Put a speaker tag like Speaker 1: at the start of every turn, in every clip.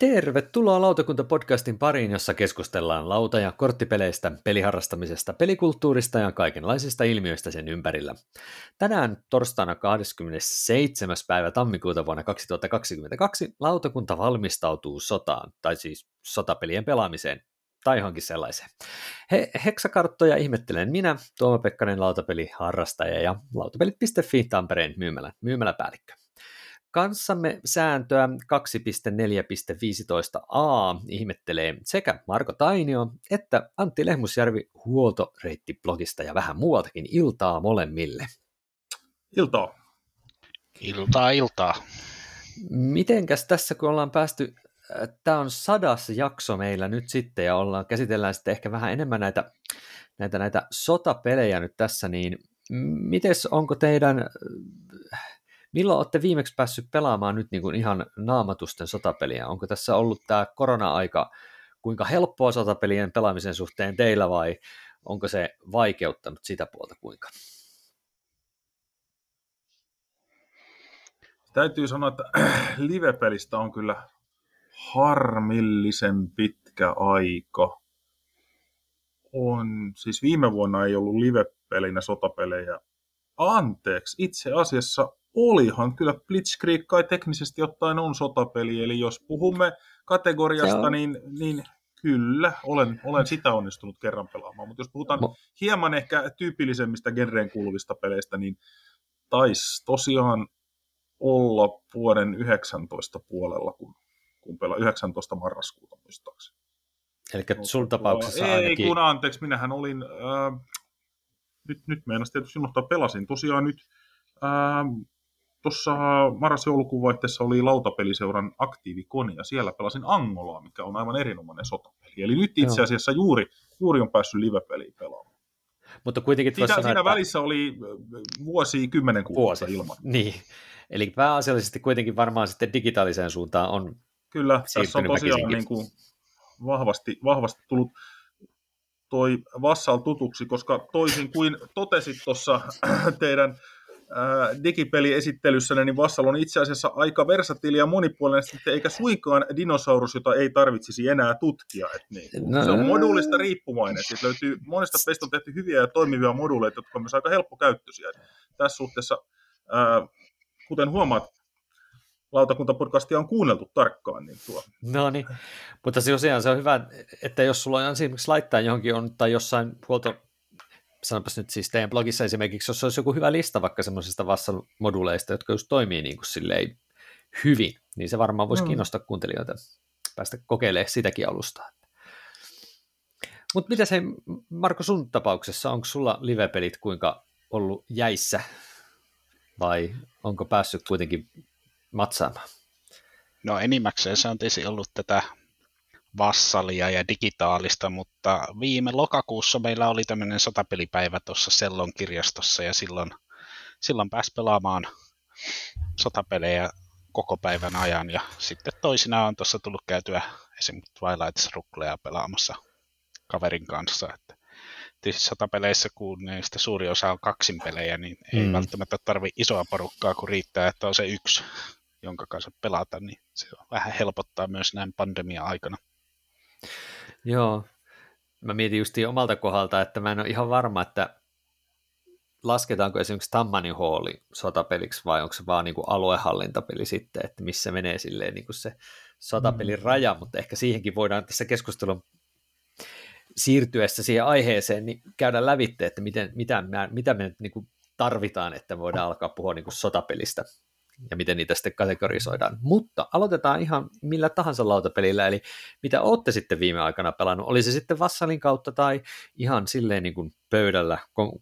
Speaker 1: Tervetuloa Lautakunta-podcastin pariin, jossa keskustellaan lauta- ja korttipeleistä, peliharrastamisesta, pelikulttuurista ja kaikenlaisista ilmiöistä sen ympärillä. Tänään torstaina 27. päivä tammikuuta vuonna 2022 lautakunta valmistautuu sotaan, tai siis sotapelien pelaamiseen, tai johonkin sellaiseen. He, heksakarttoja ihmettelen minä, Tuomo Pekkanen lautapeliharrastaja ja lautapelit.fi Tampereen myymälä, myymäläpäällikkö. Kanssamme sääntöä 2.4.15a ihmettelee sekä Marko Tainio että Antti Lehmusjärvi huoltoreittiblogista ja vähän muualtakin iltaa molemmille.
Speaker 2: Iltaa.
Speaker 3: Iltaa, iltaa.
Speaker 1: Mitenkäs tässä, kun ollaan päästy, äh, tämä on sadas jakso meillä nyt sitten ja ollaan, käsitellään sitten ehkä vähän enemmän näitä, näitä, näitä sotapelejä nyt tässä, niin mites onko teidän Milloin olette viimeksi päässyt pelaamaan nyt niin kuin ihan naamatusten sotapeliä? Onko tässä ollut tämä korona-aika kuinka helppoa sotapelien pelaamisen suhteen teillä vai onko se vaikeuttanut sitä puolta kuinka?
Speaker 2: Täytyy sanoa, että live-pelistä on kyllä harmillisen pitkä aika. On, siis viime vuonna ei ollut live-pelinä sotapelejä. Anteeksi, itse asiassa olihan kyllä Blitzkrieg kai teknisesti ottaen on sotapeli, eli jos puhumme kategoriasta, niin, niin kyllä, olen, olen sitä onnistunut kerran pelaamaan, mutta jos puhutaan hieman ehkä tyypillisemmistä genreen kuuluvista peleistä, niin taisi tosiaan olla vuoden 19 puolella, kun, kun pelaa 19 marraskuuta muistaakseni.
Speaker 1: Eli sun tapauksessa
Speaker 2: Ei,
Speaker 1: ainakin...
Speaker 2: kun anteeksi, minähän olin, äh, nyt, nyt meinasin tietysti unohtaa, pelasin tosiaan nyt äh, tuossa marras-joulukuun vaihteessa oli lautapeliseuran aktiivikoni ja siellä pelasin Angolaa, mikä on aivan erinomainen sotapeli. Eli nyt itse asiassa juuri, juuri on päässyt live-peliin pelaamaan.
Speaker 1: Mutta kuitenkin sanoa,
Speaker 2: siinä
Speaker 1: että...
Speaker 2: välissä oli vuosi kymmenen kuukautta
Speaker 1: Vuosi.
Speaker 2: ilman.
Speaker 1: Niin, eli pääasiallisesti kuitenkin varmaan sitten digitaaliseen suuntaan on
Speaker 2: Kyllä, tässä on tosiaan niin kuin vahvasti, vahvasti tullut toi Vassal tutuksi, koska toisin kuin totesit tuossa teidän digipeliesittelyssä, niin Vassal on itse asiassa aika versatiili ja monipuolinen, eikä suinkaan dinosaurus, jota ei tarvitsisi enää tutkia. Et niin, no, se on moduulista riippuvainen. Siitä löytyy, monesta peistä on tehty hyviä ja toimivia moduuleita, jotka on myös aika helppokäyttöisiä. Et tässä suhteessa, ää, kuten huomaat, lautakuntapodcastia on kuunneltu tarkkaan. Niin tuo.
Speaker 1: No niin, mutta se on hyvä, että jos sulla on esimerkiksi laittaa johonkin on, tai jossain huolto sanopas nyt siis teidän blogissa esimerkiksi, jos olisi joku hyvä lista vaikka semmoisista Vassal-moduleista, jotka just toimii niin kuin silleen hyvin, niin se varmaan voisi mm. kiinnostaa kuuntelijoita päästä kokeilemaan sitäkin alustaa. Mutta mitä se, Marko, sun tapauksessa, onko sulla live-pelit kuinka ollut jäissä vai onko päässyt kuitenkin matsaamaan?
Speaker 3: No enimmäkseen se on tietysti ollut tätä vassalia ja digitaalista, mutta viime lokakuussa meillä oli tämmöinen sotapelipäivä tuossa Sellon kirjastossa ja silloin, silloin pääsi pelaamaan sotapelejä koko päivän ajan ja sitten toisinaan on tuossa tullut käytyä esimerkiksi Twilight Rucklea pelaamassa kaverin kanssa, että tietysti sotapeleissä, kun niistä suuri osa on kaksinpelejä, niin ei mm. välttämättä tarvi isoa porukkaa, kun riittää, että on se yksi, jonka kanssa pelata, niin se vähän helpottaa myös näin pandemia-aikana.
Speaker 1: Joo, mä mietin just omalta kohdalta, että mä en ole ihan varma, että lasketaanko esimerkiksi Tammanin Halli sotapeliksi vai onko se vaan niin kuin aluehallintapeli sitten, että missä menee silleen niin kuin se sotapelin mm. raja, mutta ehkä siihenkin voidaan tässä keskustelun siirtyessä siihen aiheeseen niin käydä lävitte, että miten, mitä, mitä me niin kuin tarvitaan, että voidaan alkaa puhua niin kuin sotapelistä ja miten niitä sitten kategorisoidaan. Mutta aloitetaan ihan millä tahansa lautapelillä, eli mitä olette sitten viime aikana pelannut, oli se sitten Vassalin kautta tai ihan silleen niin kuin pöydällä kon-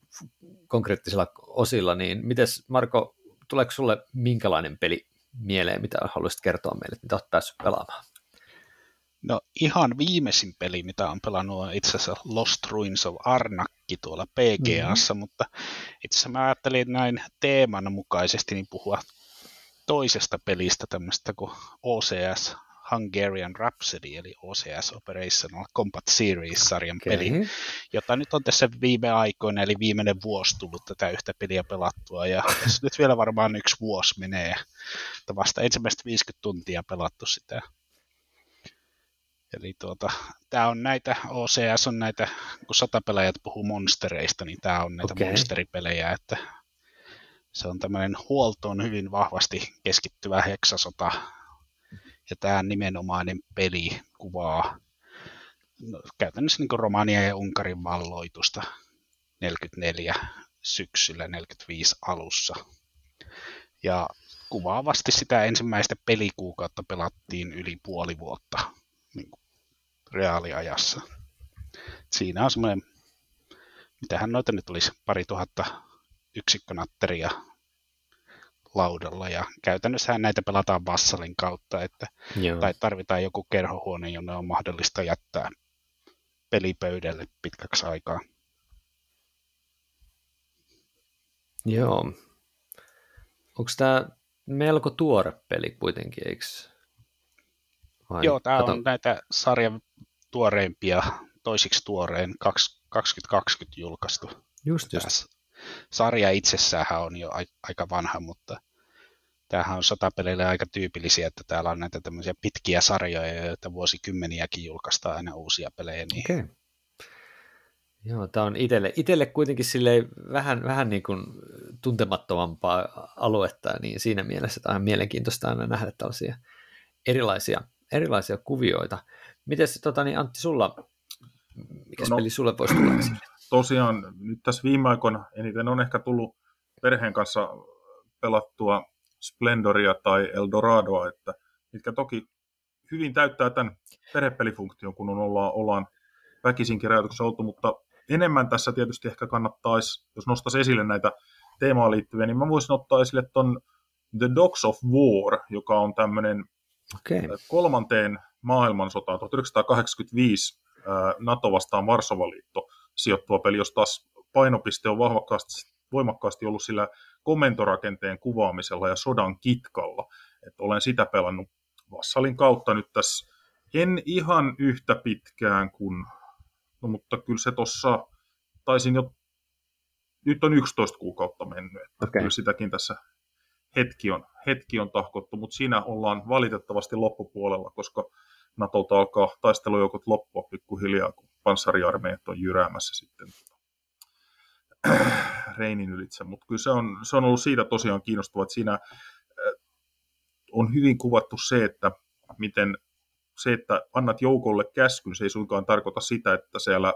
Speaker 1: konkreettisilla osilla, niin mites Marko, tuleeko sulle minkälainen peli mieleen, mitä haluaisit kertoa meille, mitä olet päässyt pelaamaan?
Speaker 3: No ihan viimeisin peli, mitä on pelannut, on itse asiassa Lost Ruins of Arnakki tuolla PGAssa, mm-hmm. mutta itse asiassa mä ajattelin näin teeman mukaisesti niin puhua toisesta pelistä tämmöistä kuin OCS Hungarian Rhapsody, eli OCS Operational Combat Series-sarjan okay. peli, jota nyt on tässä viime aikoina, eli viimeinen vuosi tullut tätä yhtä peliä pelattua, ja tässä nyt vielä varmaan yksi vuosi menee, että vasta ensimmäistä 50 tuntia pelattu sitä. Eli tuota, tämä on näitä, OCS on näitä, kun satapelaajat puhuu monstereista, niin tämä on näitä okay. monsteripelejä, että se on tämmöinen huoltoon hyvin vahvasti keskittyvä heksasota, ja tämä nimenomainen peli kuvaa no, käytännössä niin Romania ja Unkarin valloitusta 44 syksyllä 45 alussa. Ja kuvaavasti sitä ensimmäistä pelikuukautta pelattiin yli puoli vuotta niin kuin reaaliajassa. Siinä on semmoinen, mitähän noita nyt olisi, pari tuhatta yksikkönatteria laudalla ja käytännössä näitä pelataan vassalin kautta, että, Joo. tai tarvitaan joku kerhohuone, jonne on mahdollista jättää pelipöydälle pitkäksi aikaa.
Speaker 1: Joo. Onko tämä melko tuore peli kuitenkin, eikö?
Speaker 3: Vai? Joo, tämä on näitä sarjan tuoreimpia, toisiksi tuoreen 2020 julkaistu.
Speaker 1: Just, just.
Speaker 3: Sarja itsessään on jo aika vanha, mutta tämähän on sotapeleille aika tyypillisiä, että täällä on näitä tämmöisiä pitkiä sarjoja, joita vuosikymmeniäkin julkaistaan aina uusia pelejä. Niin...
Speaker 1: Okay. Joo, tämä on itselle, itselle kuitenkin vähän, vähän niin kuin tuntemattomampaa aluetta, niin siinä mielessä tämä on mielenkiintoista aina nähdä tällaisia erilaisia, erilaisia kuvioita. Miten tota, niin Antti, sulla, mikä no, peli sulle voisi tulla esille?
Speaker 2: Tosiaan nyt tässä viime aikoina eniten on ehkä tullut perheen kanssa pelattua Splendoria tai Eldoradoa, että mitkä toki hyvin täyttää tämän perhepelifunktion, kun on ollaan, ollaan väkisinkin rajoituksessa oltu, mutta enemmän tässä tietysti ehkä kannattaisi, jos nostaisi esille näitä teemaan liittyviä, niin mä voisin ottaa esille ton The Dogs of War, joka on tämmöinen okay. kolmanteen maailmansotaan 1985 NATO vastaan Varsova-liitto sijoittuva peli, jos taas painopiste on vahvakkaasti, voimakkaasti ollut sillä komentorakenteen kuvaamisella ja sodan kitkalla. että olen sitä pelannut Vassalin kautta nyt tässä en ihan yhtä pitkään kuin No mutta kyllä se tuossa, taisin jo, nyt on 11 kuukautta mennyt, että okay. kyllä sitäkin tässä hetki on, hetki on tahkottu, mutta siinä ollaan valitettavasti loppupuolella, koska Natolta alkaa taistelujoukot loppua pikkuhiljaa, kun panssariarmeijat on jyräämässä sitten Reinin ylitse, mutta kyllä se on, se on ollut siitä tosiaan kiinnostavaa, että siinä on hyvin kuvattu se, että miten se, että annat joukolle käskyn, se ei suinkaan tarkoita sitä, että siellä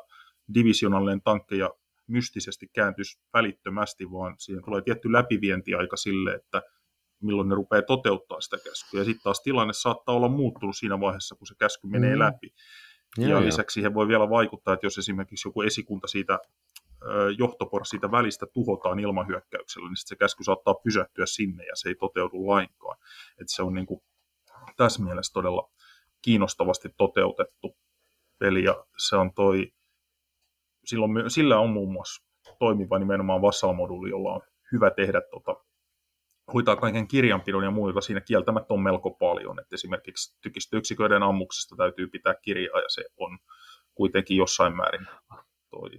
Speaker 2: divisionallinen tankkeja mystisesti kääntyisi välittömästi, vaan siihen tulee tietty läpivientiaika sille, että milloin ne rupeaa toteuttaa sitä käskyä. Ja sitten taas tilanne saattaa olla muuttunut siinä vaiheessa, kun se käsky menee mm. läpi. Ja, ja lisäksi siihen voi vielä vaikuttaa, että jos esimerkiksi joku esikunta siitä johtopor siitä välistä tuhotaan ilmahyökkäyksellä, niin se käsky saattaa pysähtyä sinne ja se ei toteudu lainkaan. Et se on niin kuin tässä mielessä todella kiinnostavasti toteutettu peli, ja se on toi, silloin, sillä on muun muassa toimiva nimenomaan Vassal-moduuli, jolla on hyvä tehdä tota, hoitaa kaiken kirjanpidon ja muuta, siinä kieltämättä on melko paljon, että esimerkiksi tykistöyksiköiden ammuksista täytyy pitää kirjaa, ja se on kuitenkin jossain määrin toi,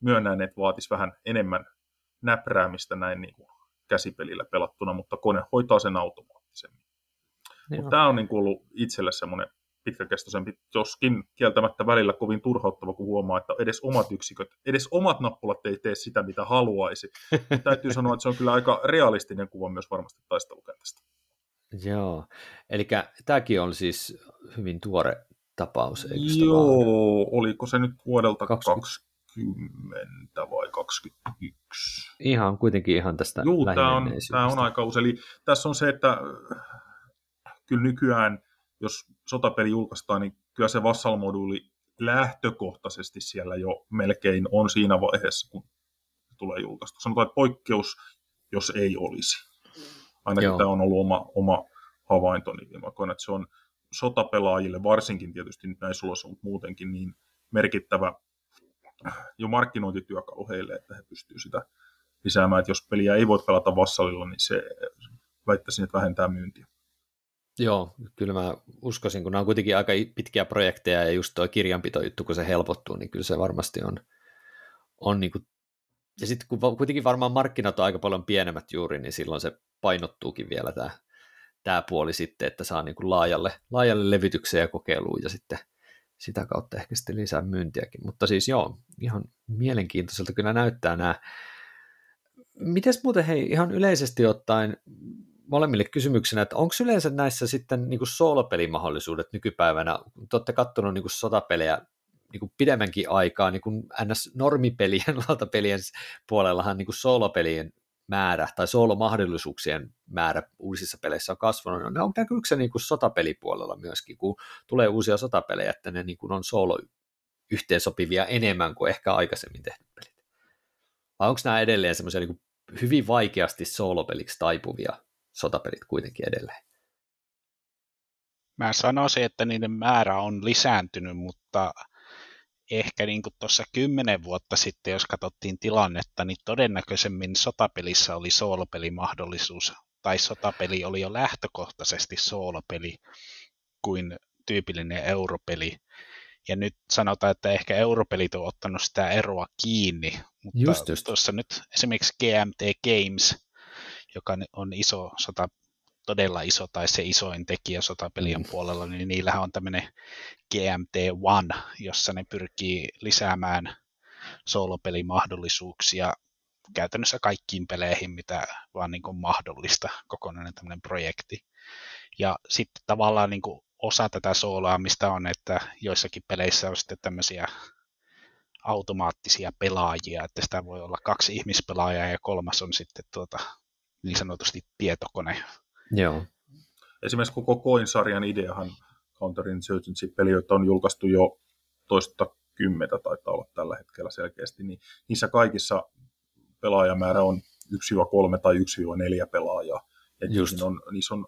Speaker 2: myönnän, että vaatisi vähän enemmän näpräämistä näin niin kuin käsipelillä pelattuna, mutta kone hoitaa sen automaattisemmin. Tämä on niin kuin ollut itselle semmoinen pitkäkestoisempi, joskin kieltämättä välillä kovin turhauttava, kun huomaa, että edes omat yksiköt, edes omat nappulat ei tee sitä, mitä haluaisi. Täytyy sanoa, että se on kyllä aika realistinen kuva myös varmasti taistelukentästä.
Speaker 1: Joo, eli tämäkin on siis hyvin tuore tapaus, eikö
Speaker 2: Joo, vaan? oliko se nyt vuodelta 20. 20 vai 21?
Speaker 1: Ihan kuitenkin ihan tästä
Speaker 2: Joo, tämä on, tämä on aika uusi. Eli tässä on se, että kyllä nykyään, jos sotapeli julkaistaan, niin kyllä se Vassal-moduuli lähtökohtaisesti siellä jo melkein on siinä vaiheessa, kun tulee julkaistu. Sanotaan, että poikkeus, jos ei olisi. Ainakin Joo. tämä on ollut oma, oma havaintoni viime aikoina, että se on sotapelaajille, varsinkin tietysti nyt näissä ulossa, mutta muutenkin niin merkittävä jo markkinointityökalu heille, että he pystyvät sitä lisäämään, että jos peliä ei voi pelata vassalilla, niin se väittäisin, että vähentää myyntiä.
Speaker 1: Joo, kyllä mä uskoisin, kun nämä on kuitenkin aika pitkiä projekteja ja just tuo kirjanpitojuttu, kun se helpottuu, niin kyllä se varmasti on, on niin kuin, ja sitten kun kuitenkin varmaan markkinat on aika paljon pienemmät juuri, niin silloin se painottuukin vielä tämä, tämä puoli sitten, että saa niin kuin laajalle, laajalle levitykseen ja kokeiluun ja sitten sitä kautta ehkä sitten lisää myyntiäkin. Mutta siis joo, ihan mielenkiintoiselta kyllä näyttää nämä. Mites muuten hei, ihan yleisesti ottaen molemmille kysymyksenä, että onko yleensä näissä sitten niin soolopelimahdollisuudet nykypäivänä, kun te olette katsonut niin sotapelejä niin kuin pidemmänkin aikaa, niin kuin NS-normipelien, lautapelien puolellahan niin kuin soolopelien määrä tai soolomahdollisuuksien määrä uusissa peleissä on kasvanut. Ne on näkyykö se niin kuin sotapelipuolella myöskin, kun tulee uusia sotapelejä, että ne niin kuin on soolo yhteensopivia enemmän kuin ehkä aikaisemmin tehty pelit? Vai onko nämä edelleen semmoisia niin hyvin vaikeasti soolopeliksi taipuvia sotapelit kuitenkin edelleen?
Speaker 3: Mä sanoisin, että niiden määrä on lisääntynyt, mutta ehkä niin kuin tuossa kymmenen vuotta sitten, jos katsottiin tilannetta, niin todennäköisemmin sotapelissä oli soolopelimahdollisuus, tai sotapeli oli jo lähtökohtaisesti soolopeli kuin tyypillinen europeli. Ja nyt sanotaan, että ehkä europelit on ottanut sitä eroa kiinni, mutta just, just. tuossa nyt esimerkiksi GMT Games, joka on iso sota, todella iso tai se isoin tekijä sotapelien mm. puolella, niin niillähän on tämmöinen GMT One, jossa ne pyrkii lisäämään soolopelimahdollisuuksia käytännössä kaikkiin peleihin, mitä vaan niin kuin mahdollista, kokonainen tämmöinen projekti. Ja sitten tavallaan niin kuin osa tätä soolaamista on, että joissakin peleissä on sitten tämmöisiä automaattisia pelaajia, että sitä voi olla kaksi ihmispelaajaa ja kolmas on sitten tuota, niin sanotusti tietokone,
Speaker 1: Joo.
Speaker 2: Esimerkiksi koko Coin-sarjan ideahan Counterinsurgency-peli, joita on julkaistu jo toista kymmentä taitaa olla tällä hetkellä selkeästi, niin niissä kaikissa pelaajamäärä on 1-3 tai 1-4 pelaajaa. Just. On, niissä on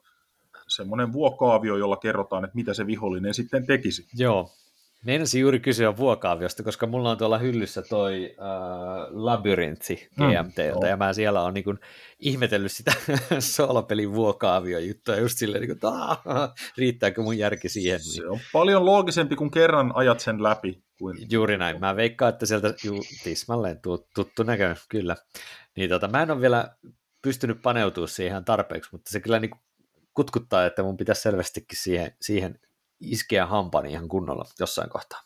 Speaker 2: semmoinen vuokaavio, jolla kerrotaan, että mitä se vihollinen sitten tekisi.
Speaker 1: Joo, Meinasin juuri kysyä vuokaaviosta, koska mulla on tuolla hyllyssä toi äh, labyrintti GMTltä, mm, ja mä siellä on niin ihmetellyt sitä soolopelin vuokaavio juttua just silleen, niin riittääkö mun järki siihen.
Speaker 2: Se on paljon loogisempi, kun kerran ajat sen läpi. Kuin...
Speaker 1: Juuri näin. Mä veikkaan, että sieltä juu, tismalleen tuttu näkö, kyllä. Niin tota, mä en ole vielä pystynyt paneutumaan siihen tarpeeksi, mutta se kyllä niin kutkuttaa, että mun pitäisi selvästikin siihen, siihen iskeä hampani ihan kunnolla jossain kohtaa.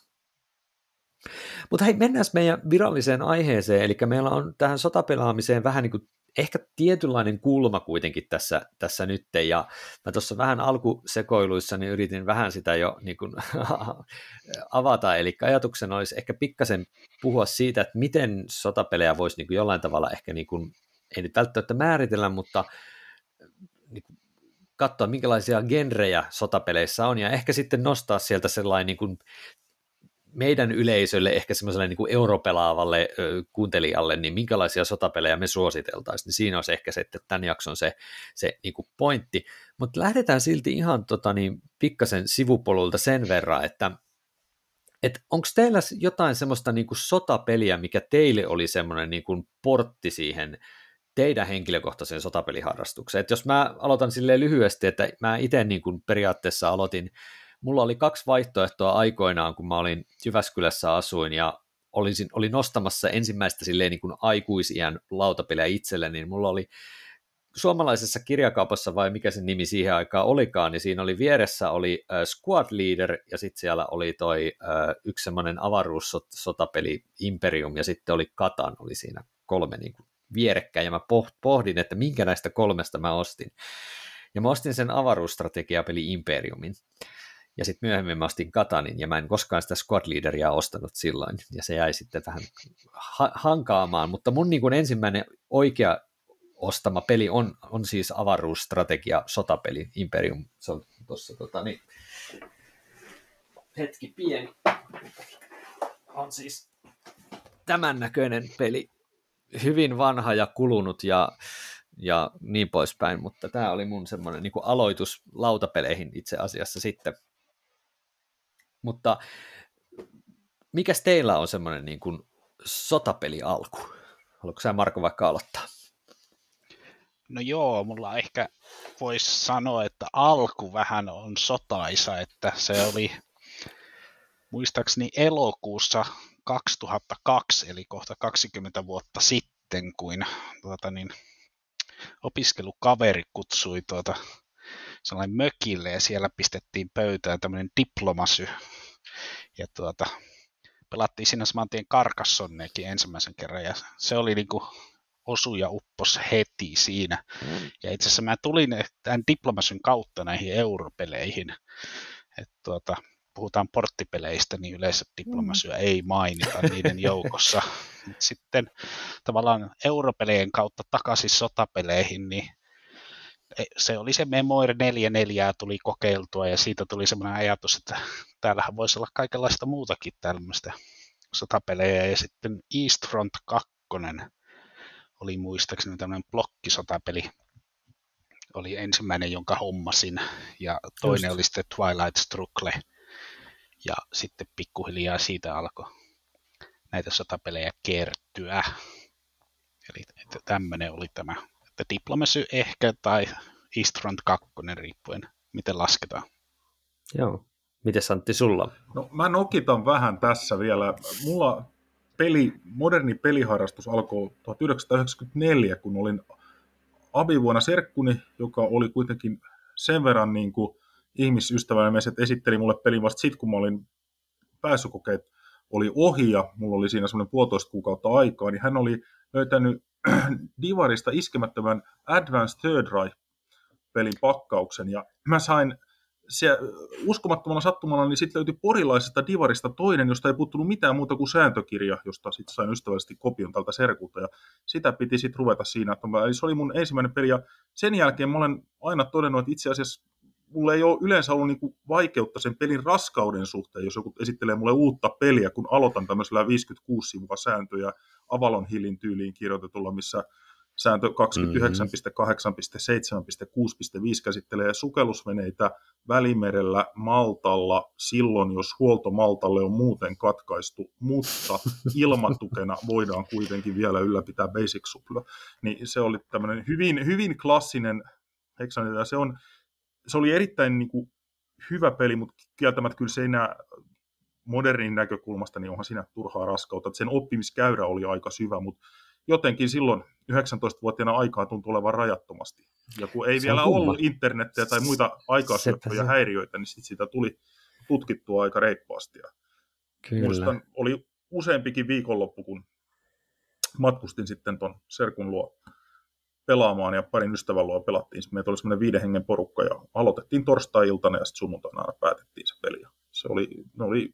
Speaker 1: Mutta hei, mennään meidän viralliseen aiheeseen, eli meillä on tähän sotapelaamiseen vähän niin kuin ehkä tietynlainen kulma kuitenkin tässä, tässä nyt, ja mä tuossa vähän alkusekoiluissa niin yritin vähän sitä jo niin kuin avata, eli ajatuksena olisi ehkä pikkasen puhua siitä, että miten sotapelejä voisi niin kuin jollain tavalla ehkä, niin kuin, ei nyt välttämättä määritellä, mutta niin kuin katsoa, minkälaisia genrejä sotapeleissä on, ja ehkä sitten nostaa sieltä sellainen niin kuin meidän yleisölle, ehkä semmoiselle niin kuin europelaavalle kuuntelijalle, niin minkälaisia sotapelejä me suositeltaisiin, niin siinä olisi ehkä se, että tämän jakson se, se niin kuin pointti. Mutta lähdetään silti ihan tota, niin, pikkasen sivupolulta sen verran, että et onko teillä jotain semmoista niin kuin sotapeliä, mikä teille oli semmoinen niin kuin portti siihen teidän henkilökohtaiseen sotapeliharrastukseen. Et jos mä aloitan silleen lyhyesti, että mä itse niin kuin periaatteessa aloitin, mulla oli kaksi vaihtoehtoa aikoinaan, kun mä olin Jyväskylässä asuin ja olisin, olin nostamassa ensimmäistä silleen niin kuin aikuisien lautapeliä itselleni, niin mulla oli suomalaisessa kirjakaupassa vai mikä sen nimi siihen aikaan olikaan, niin siinä oli vieressä oli Squad Leader ja sitten siellä oli toi yksi semmoinen avaruussotapeli Imperium ja sitten oli Katan oli siinä kolme niin kuin vierekkäin ja mä pohdin, että minkä näistä kolmesta mä ostin. Ja mä ostin sen avaruusstrategiapeli Imperiumin. Ja sitten myöhemmin mä ostin Katanin, ja mä en koskaan sitä Squad Leaderia ostanut silloin, ja se jäi sitten vähän ha- hankaamaan, mutta mun niin kuin ensimmäinen oikea ostama peli on, on siis avaruusstrategia sotapeli Imperium. Se on tuossa tota, niin, hetki pieni. On siis tämän näköinen peli hyvin vanha ja kulunut ja, ja niin poispäin, mutta tämä oli mun semmoinen niin aloitus lautapeleihin itse asiassa sitten. Mutta mikäs teillä on semmoinen niin kuin sotapeli alku? Haluatko sä Marko vaikka aloittaa?
Speaker 3: No joo, mulla ehkä voisi sanoa, että alku vähän on sotaisa, että se oli muistaakseni elokuussa 2002, eli kohta 20 vuotta sitten, kuin tuota, niin, opiskelukaveri kutsui tuota, sellainen mökille ja siellä pistettiin pöytään tämmöinen diplomasy. Ja tuota, pelattiin siinä saman tien Karkassonneekin ensimmäisen kerran, ja se oli niinku osu ja uppos heti siinä. Ja itse asiassa mä tulin tämän diplomasyn kautta näihin europeleihin. Et tuota, puhutaan porttipeleistä, niin yleensä diplomasyä mm. ei mainita niiden joukossa. Sitten tavallaan europelejen kautta takaisin sotapeleihin, niin e, se oli se Memoir 4.4 tuli kokeiltua ja siitä tuli semmoinen ajatus, että täällähän voisi olla kaikenlaista muutakin tämmöistä sotapelejä ja sitten East Front 2 oli muistaakseni tämmöinen blokkisotapeli, oli ensimmäinen, jonka hommasin, ja toinen Just. oli sitten Twilight Struggle, ja sitten pikkuhiljaa siitä alkoi näitä sotapelejä kertyä. Eli että tämmöinen oli tämä, että Diplomacy ehkä tai East Front 2 riippuen, miten lasketaan.
Speaker 1: Joo. Miten Santti sulla?
Speaker 2: No mä nokitan vähän tässä vielä. Mulla peli, moderni peliharrastus alkoi 1994, kun olin abivuonna serkkuni, joka oli kuitenkin sen verran niin kuin ihmisystävällinen, että esitteli mulle pelin vasta sitten, kun mä olin pääsykokeet oli ohi ja mulla oli siinä semmoinen puolitoista kuukautta aikaa, niin hän oli löytänyt Divarista iskemättömän Advanced Third Eye pelin pakkauksen ja mä sain se uskomattomana sattumana, niin sitten löytyi porilaisesta divarista toinen, josta ei puuttunut mitään muuta kuin sääntökirja, josta sitten sain ystävällisesti kopion tältä serkulta, ja sitä piti sitten ruveta siinä. Eli se oli mun ensimmäinen peli, ja sen jälkeen mä olen aina todennut, että itse asiassa mulla ei ole yleensä ollut niinku vaikeutta sen pelin raskauden suhteen, jos joku esittelee mulle uutta peliä, kun aloitan tämmöisellä 56 sivua sääntöjä Avalon Hillin tyyliin kirjoitetulla, missä sääntö 29.8.7.6.5 käsittelee sukellusveneitä Välimerellä Maltalla silloin, jos huolto Maltalle on muuten katkaistu, mutta ilmatukena voidaan kuitenkin vielä ylläpitää basic supla. Niin se oli tämmöinen hyvin, hyvin klassinen ja se, on, se oli erittäin niin kuin, hyvä peli, mutta kieltämättä kyllä se enää modernin näkökulmasta, niin onhan siinä turhaa raskautta. Että sen oppimiskäyrä oli aika syvä, mutta jotenkin silloin 19-vuotiaana aikaa tuntui olevan rajattomasti. Ja kun ei se vielä ollut internettiä tai muita aikaisempia häiriöitä, niin sit sitä tuli tutkittua aika reippaasti. Ja Kyllä. Muistan, oli useampikin viikonloppu, kun matkustin sitten ton Serkun luo pelaamaan ja parin ystävän luo pelattiin. Meitä oli semmoinen viiden hengen porukka ja aloitettiin torstai-iltana ja sitten päätettiin se peli. Se oli, ne oli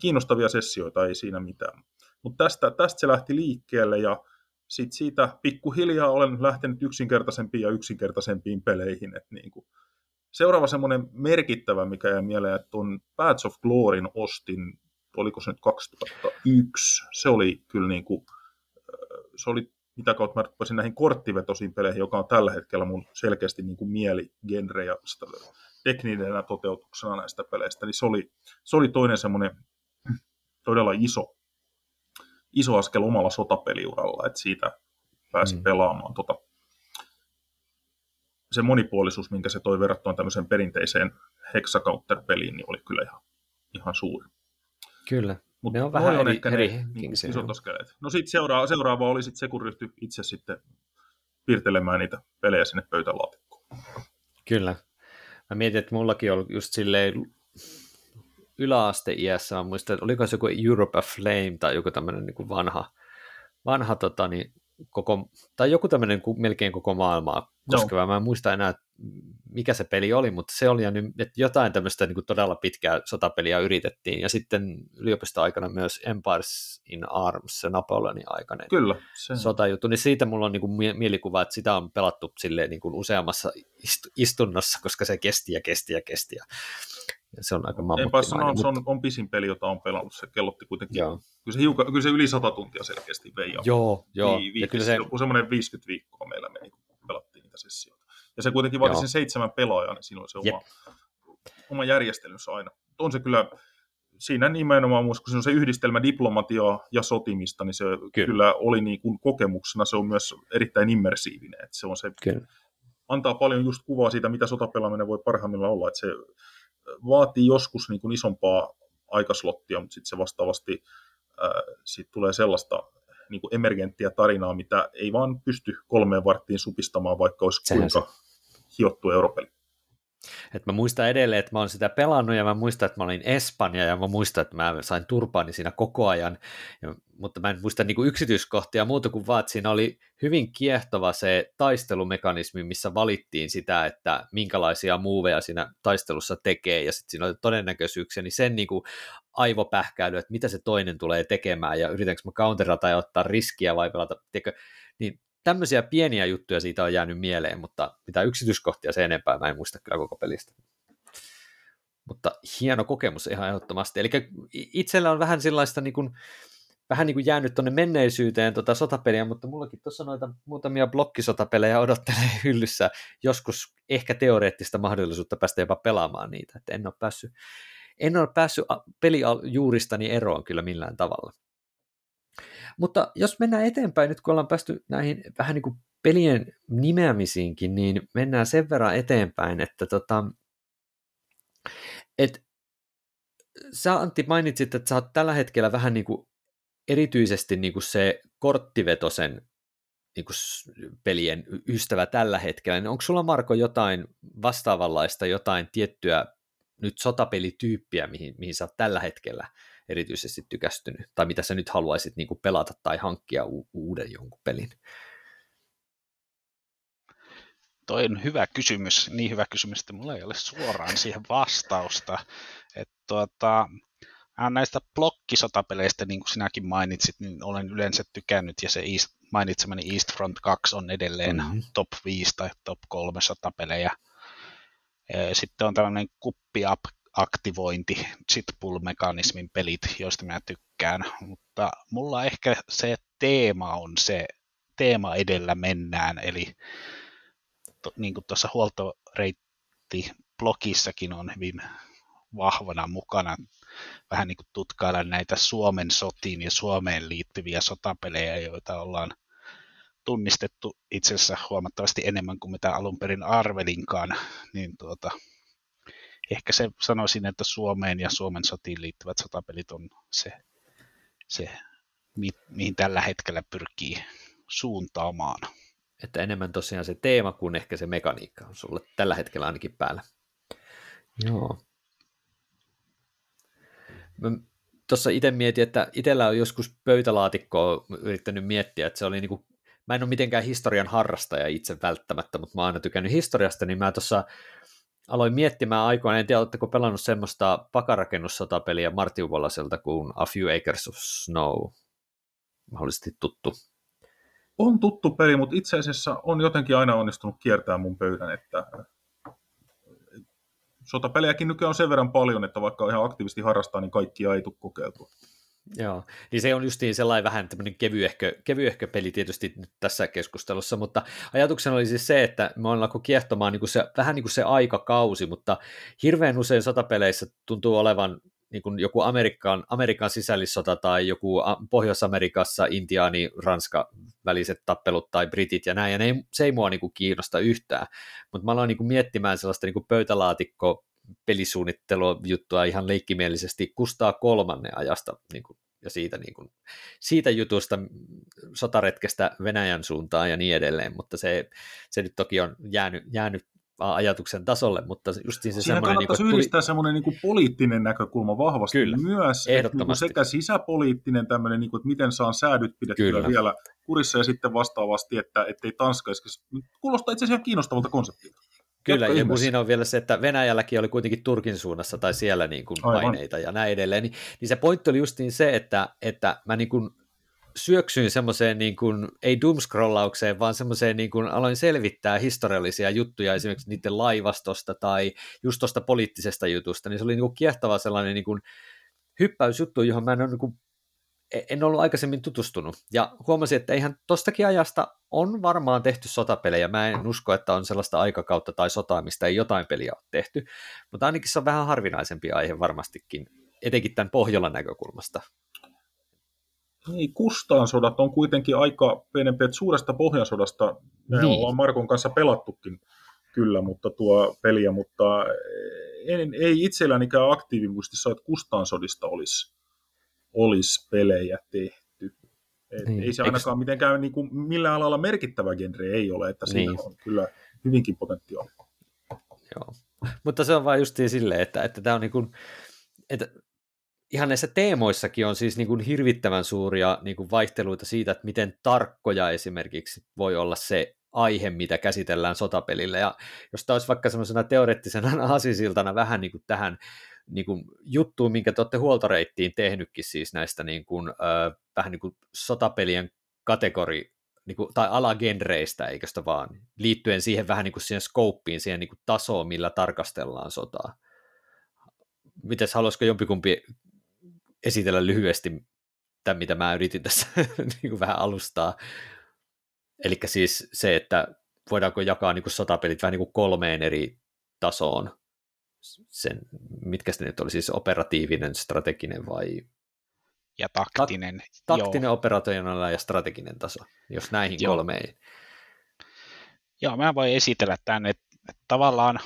Speaker 2: kiinnostavia sessioita, ei siinä mitään. Mutta tästä, tästä se lähti liikkeelle ja sitten siitä pikkuhiljaa olen lähtenyt yksinkertaisempiin ja yksinkertaisempiin peleihin. Et niin kuin seuraava semmoinen merkittävä, mikä jäi mieleen, että on Paths of Gloryn ostin, oliko se nyt 2001, se oli kyllä niin kuin, se oli mitä kautta mä rupesin näihin korttivetosiin peleihin, joka on tällä hetkellä mun selkeästi niin kuin mieligenre ja teknisenä toteutuksena näistä peleistä, niin se oli, se oli toinen semmoinen todella iso iso askel omalla sotapeliuralla, että siitä pääsi mm. pelaamaan tota, se monipuolisuus, minkä se toi verrattuna tämmöiseen perinteiseen hexacounter-peliin, niin oli kyllä ihan, ihan suuri.
Speaker 1: Kyllä, Mut ne on vähän on eri, ehkä eri ne, niin,
Speaker 2: isot askeleet. No sitten seuraava, seuraava oli sit se, kun ryhtyi itse sitten piirtelemään niitä pelejä sinne pöytälaatikkoon.
Speaker 1: Kyllä. Mä mietin, että mullakin on just silleen yläasteiässä, mä muistan, että oliko se joku Europe Flame tai joku tämmöinen niin vanha, vanha tota, niin, koko, tai joku tämmöinen melkein koko maailmaa koskeva. No. Mä en muista enää, mikä se peli oli, mutta se oli, että jotain tämmöistä niin kuin todella pitkää sotapeliä yritettiin. Ja sitten yliopistoaikana myös Empires in Arms, se Napoleonin aikainen
Speaker 2: Kyllä,
Speaker 1: se. sotajuttu. Niin siitä mulla on niin kuin mielikuva, että sitä on pelattu silleen niin kuin useammassa istunnossa, koska se kesti ja kesti ja kesti. Ja se on aika
Speaker 2: Enpä sanoa, mutta... se on, on pisin peli, jota on pelannut. Se kellotti kuitenkin. Joo. Kyllä, se hiukan, kyllä se yli 100 tuntia selkeästi vei.
Speaker 1: Joo, joo.
Speaker 2: Vi, ja kyllä se... Joku semmoinen 50 viikkoa meillä meni, kun niitä sessioita. Ja se kuitenkin vaati sen seitsemän pelaajaa, niin siinä se oma, oma järjestelynsä aina. On se kyllä, siinä nimenomaan kun se on se yhdistelmä diplomatiaa ja sotimista, niin se kyllä, kyllä oli niin kuin kokemuksena, se on myös erittäin immersiivinen. Että se on se, kyllä. antaa paljon just kuvaa siitä, mitä sotapelaaminen voi parhaimmillaan olla, että se vaatii joskus niin kuin isompaa aikaslottia, mutta sitten se vastaavasti ää, sit tulee sellaista niin kuin emergenttiä tarinaa, mitä ei vaan pysty kolmeen varttiin supistamaan, vaikka olisi Sehän kuinka se. hiottu europeli.
Speaker 1: Et mä muistan edelleen, että mä oon sitä pelannut ja mä muistan, että mä olin Espanja ja mä muistan, että mä sain turpaani siinä koko ajan, ja, mutta mä en muista niin kuin yksityiskohtia muuta kuin vaan, että siinä oli hyvin kiehtova se taistelumekanismi, missä valittiin sitä, että minkälaisia muuveja siinä taistelussa tekee. Ja sitten siinä oli todennäköisyyksiä, niin sen niin kuin aivopähkäily, että mitä se toinen tulee tekemään ja yritänkö mä counterata ja ottaa riskiä vai pelata, tiedätkö, niin tämmöisiä pieniä juttuja siitä on jäänyt mieleen, mutta mitä yksityiskohtia se enempää mä en muista kyllä koko pelistä. Mutta hieno kokemus ihan ehdottomasti. Eli itsellä on vähän sellaista niin kuin, vähän niin kuin jäänyt tuonne menneisyyteen tota sotapeliä, mutta mullakin tuossa noita muutamia blokkisotapelejä odottelee hyllyssä joskus ehkä teoreettista mahdollisuutta päästä jopa pelaamaan niitä, että en ole päässyt, en ole päässyt pelijuuristani eroon kyllä millään tavalla. Mutta jos mennään eteenpäin, nyt kun ollaan päästy näihin vähän niin kuin pelien nimeämisiinkin, niin mennään sen verran eteenpäin, että tota, et, sä Antti mainitsit, että sä oot tällä hetkellä vähän niin kuin erityisesti niin kuin se korttivetosen niin kuin pelien ystävä tällä hetkellä, niin onko sulla Marko jotain vastaavanlaista, jotain tiettyä nyt sotapelityyppiä, mihin, mihin sä oot tällä hetkellä erityisesti tykästynyt, tai mitä sä nyt haluaisit niin kuin pelata tai hankkia u- uuden jonkun pelin?
Speaker 3: Toi on hyvä kysymys, niin hyvä kysymys, että mulla ei ole suoraan siihen vastausta. Että tuota, näistä blokkisotapeleistä, niin kuin sinäkin mainitsit, niin olen yleensä tykännyt, ja se East, mainitsemani East Front 2 on edelleen mm-hmm. top 5 tai top 3 sotapelejä. Sitten on tällainen kuppi up aktivointi, pull-mekanismin pelit, joista mä tykkään, mutta mulla ehkä se teema on se, teema edellä mennään, eli to, niin kuin tuossa huoltoreitti blogissakin on hyvin vahvana mukana vähän niin kuin tutkailla näitä Suomen sotiin ja Suomeen liittyviä sotapelejä, joita ollaan tunnistettu itse asiassa huomattavasti enemmän kuin mitä alun perin arvelinkaan, niin tuota, ehkä se sanoisin, että Suomeen ja Suomen sotiin liittyvät sotapelit on se, se mi, mihin tällä hetkellä pyrkii suuntaamaan.
Speaker 1: Että enemmän tosiaan se teema kuin ehkä se mekaniikka on sulle tällä hetkellä ainakin päällä. Joo. Tuossa itse mietin, että itsellä on joskus pöytälaatikkoa yrittänyt miettiä, että se oli niinku, mä en ole mitenkään historian harrastaja itse välttämättä, mutta mä oon aina tykännyt historiasta, niin mä tuossa aloin miettimään aikoina, en tiedä, oletteko pelannut semmoista pakarakennussotapeliä Martin Wallacelta kuin A Few Acres of Snow, mahdollisesti tuttu.
Speaker 2: On tuttu peli, mutta itse asiassa on jotenkin aina onnistunut kiertämään mun pöydän, että sotapelejäkin nykyään on sen verran paljon, että vaikka ihan aktiivisesti harrastaa, niin kaikkia ei tule kokeiltua.
Speaker 1: Joo, niin se on justiin sellainen vähän tämmöinen kevyehkö, kevyehkö peli tietysti nyt tässä keskustelussa, mutta ajatuksena oli siis se, että me ollaan kiehtomaan niin kuin se, vähän niin kuin se aikakausi, mutta hirveän usein sotapeleissä tuntuu olevan niin kuin joku Amerikan, Amerikan sisällissota tai joku Pohjois-Amerikassa Intiaani, Ranska väliset tappelut tai Britit ja näin, ja ne, se ei mua niin kuin kiinnosta yhtään, mutta mä aloin niin kuin miettimään sellaista niin kuin pöytälaatikko pelisuunnittelua juttua ihan leikkimielisesti Kustaa kolmannen ajasta niin kuin, ja siitä, niin kuin, siitä jutusta sotaretkestä Venäjän suuntaan ja niin edelleen, mutta se, se nyt toki on jäänyt, jäänyt ajatuksen tasolle, mutta just se
Speaker 2: Siinä semmoinen... Niin kuin, yhdistää tuli... semmoinen niin kuin poliittinen näkökulma vahvasti
Speaker 1: Kyllä,
Speaker 2: myös,
Speaker 1: ehdottomasti.
Speaker 2: Että, niin sekä sisäpoliittinen tämmöinen, niin kuin, että miten saan säädyt pidettyä Kyllä. vielä kurissa ja sitten vastaavasti, että ettei Tanska kuulostaa itse asiassa ihan kiinnostavalta konseptilta.
Speaker 1: Kyllä, ja kun siinä on vielä se, että Venäjälläkin oli kuitenkin Turkin suunnassa tai siellä niin kuin paineita ja näin edelleen, niin, niin se pointti oli justiin se, että, että mä niin kuin syöksyin semmoiseen, niin kuin, ei doomscrollaukseen, vaan semmoiseen, niin kuin aloin selvittää historiallisia juttuja esimerkiksi niiden laivastosta tai just tuosta poliittisesta jutusta, niin se oli niin kuin kiehtova sellainen niin kuin hyppäysjuttu, johon mä en ole niin kuin en ollut aikaisemmin tutustunut. Ja huomasin, että ihan tostakin ajasta on varmaan tehty sotapelejä. Mä en usko, että on sellaista aikakautta tai sotaa, mistä ei jotain peliä ole tehty. Mutta ainakin se on vähän harvinaisempi aihe varmastikin, etenkin tämän Pohjolan näkökulmasta.
Speaker 2: Niin, Kustaan sodat on kuitenkin aika pienempi, että suuresta Pohjansodasta me niin. ollaan Markon kanssa pelattukin kyllä, mutta tuo peliä, mutta en, ei itsellänikään aktiivimuistissa, että Kustaan sodista olisi olisi pelejä tehty. Et niin. Ei se ainakaan Eks... mitenkään niin kuin, millään alalla merkittävä genre ei ole, että siinä niin. on kyllä hyvinkin potentiaalia.
Speaker 1: Joo. mutta se on vain justiin silleen, että, että tämä on niin kuin, että ihan näissä teemoissakin on siis niin kuin hirvittävän suuria niin kuin vaihteluita siitä, että miten tarkkoja esimerkiksi voi olla se aihe, mitä käsitellään sotapelillä. Ja jos tämä olisi vaikka semmoisena teoreettisena aasisiltana vähän niin kuin tähän niin kuin juttuun, minkä te olette huoltoreittiin tehnytkin siis näistä niin kuin, äh, vähän niin kuin sotapelien kategori, niin kuin, tai alagenreistä, eikö sitä vaan, liittyen siihen vähän niin kuin siihen skouppiin, siihen niin kuin tasoon, millä tarkastellaan sotaa. Mites, haluaisiko jompikumpi esitellä lyhyesti tämän, mitä mä yritin tässä niin kuin vähän alustaa. Eli siis se, että voidaanko jakaa niin kuin sotapelit vähän niin kuin kolmeen eri tasoon. Sen, mitkä se nyt oli, siis operatiivinen, strateginen vai...
Speaker 3: Ja taktinen.
Speaker 1: Tak- taktinen, joo. operationaalinen ja strateginen taso, jos näihin joo. kolmeen.
Speaker 3: Joo, mä voin esitellä tämän, että, että tavallaan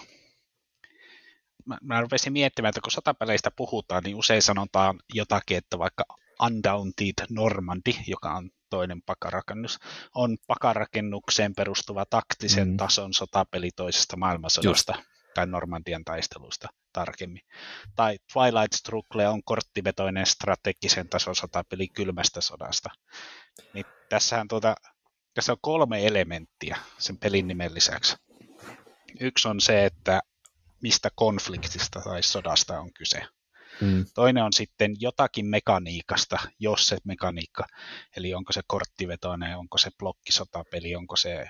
Speaker 3: mä, mä rupesin miettimään, että kun sotapeleistä puhutaan, niin usein sanotaan jotakin, että vaikka Undaunted Normandy, joka on toinen pakarakennus, on pakarakennukseen perustuva taktisen mm. tason sotapeli toisesta maailmansodasta Just. Tai Normandian taistelusta tarkemmin. Tai Twilight Struggle on korttivetoinen strategisen tason sotapeli kylmästä sodasta. Niin tässähän tuota, tässä on kolme elementtiä sen pelin nimen lisäksi. Yksi on se, että mistä konfliktista tai sodasta on kyse. Mm. Toinen on sitten jotakin mekaniikasta, jos se mekaniikka, eli onko se korttivetoinen, onko se blokkisotapeli, onko se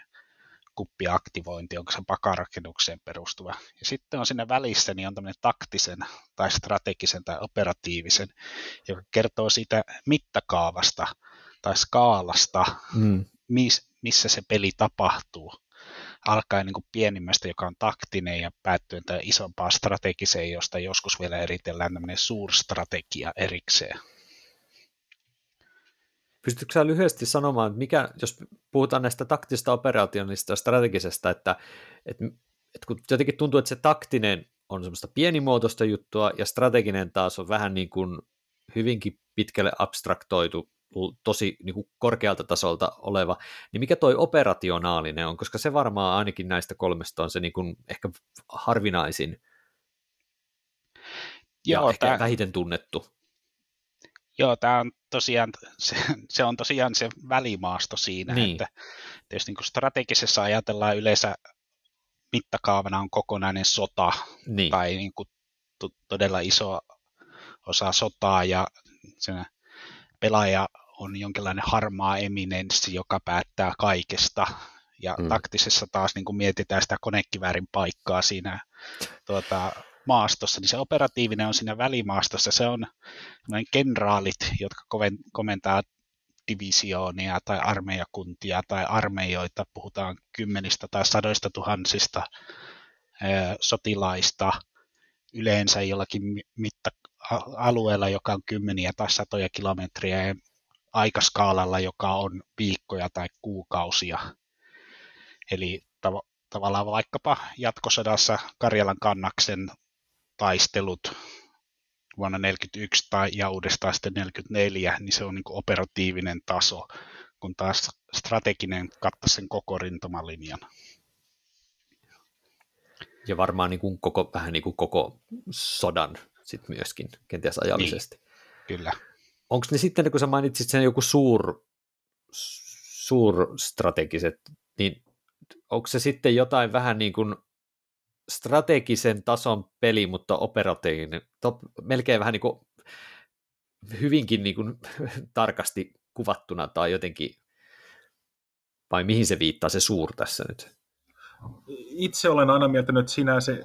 Speaker 3: kuppiaktivointi, onko se pakarakennukseen perustuva. Ja sitten on siinä välissä niin on tämmöinen taktisen tai strategisen tai operatiivisen, joka kertoo siitä mittakaavasta tai skaalasta, mm. missä se peli tapahtuu alkaen niin kuin pienimmästä, joka on taktinen ja päättyen tähän isompaan strategiseen, josta joskus vielä eritellään tämmöinen suurstrategia erikseen.
Speaker 1: Pystytkö sä lyhyesti sanomaan, että mikä, jos puhutaan näistä taktista operationista ja strategisesta, että, että, että kun jotenkin tuntuu, että se taktinen on semmoista pienimuotoista juttua ja strateginen taas on vähän niin kuin hyvinkin pitkälle abstraktoitu tosi niin kuin korkealta tasolta oleva, niin mikä toi operationaalinen on, koska se varmaan ainakin näistä kolmesta on se niin kuin ehkä harvinaisin Joo, ja ehkä tämä, vähiten tunnettu.
Speaker 3: Joo, tämä on tosiaan, se, se on tosiaan se välimaasto siinä, niin. että jos niin kuin strategisessa ajatellaan yleensä mittakaavana on kokonainen sota niin. tai niin kuin todella iso osa sotaa ja sen pelaaja on jonkinlainen harmaa eminenssi, joka päättää kaikesta. Ja mm. taktisessa taas niin kun mietitään sitä konekiväärin paikkaa siinä tuota, maastossa, niin se operatiivinen on siinä välimaastossa. Se on noin kenraalit, jotka komentaa divisioonia tai armeijakuntia tai armeijoita, puhutaan kymmenistä tai sadoista tuhansista sotilaista, yleensä jollakin mitta, alueella, joka on kymmeniä tai satoja kilometriä aikaskaalalla, joka on viikkoja tai kuukausia. Eli tav- tavallaan vaikkapa jatkosodassa Karjalan kannaksen taistelut vuonna 1941 tai, ja uudestaan sitten 1944, niin se on niin operatiivinen taso, kun taas strateginen kattaa sen koko rintamalinian.
Speaker 1: Ja varmaan niin kuin koko, vähän niin kuin koko sodan sit myöskin, kenties ajallisesti.
Speaker 3: Niin, kyllä.
Speaker 1: Onko ne sitten, kun sä mainitsit sen joku suur, suurstrategiset, niin onko se sitten jotain vähän niin kuin strategisen tason peli, mutta operatiivinen, top, melkein vähän niin kuin hyvinkin niin kuin tarkasti kuvattuna tai jotenkin, vai mihin se viittaa se suur tässä nyt?
Speaker 2: Itse olen aina miettinyt, että sinä se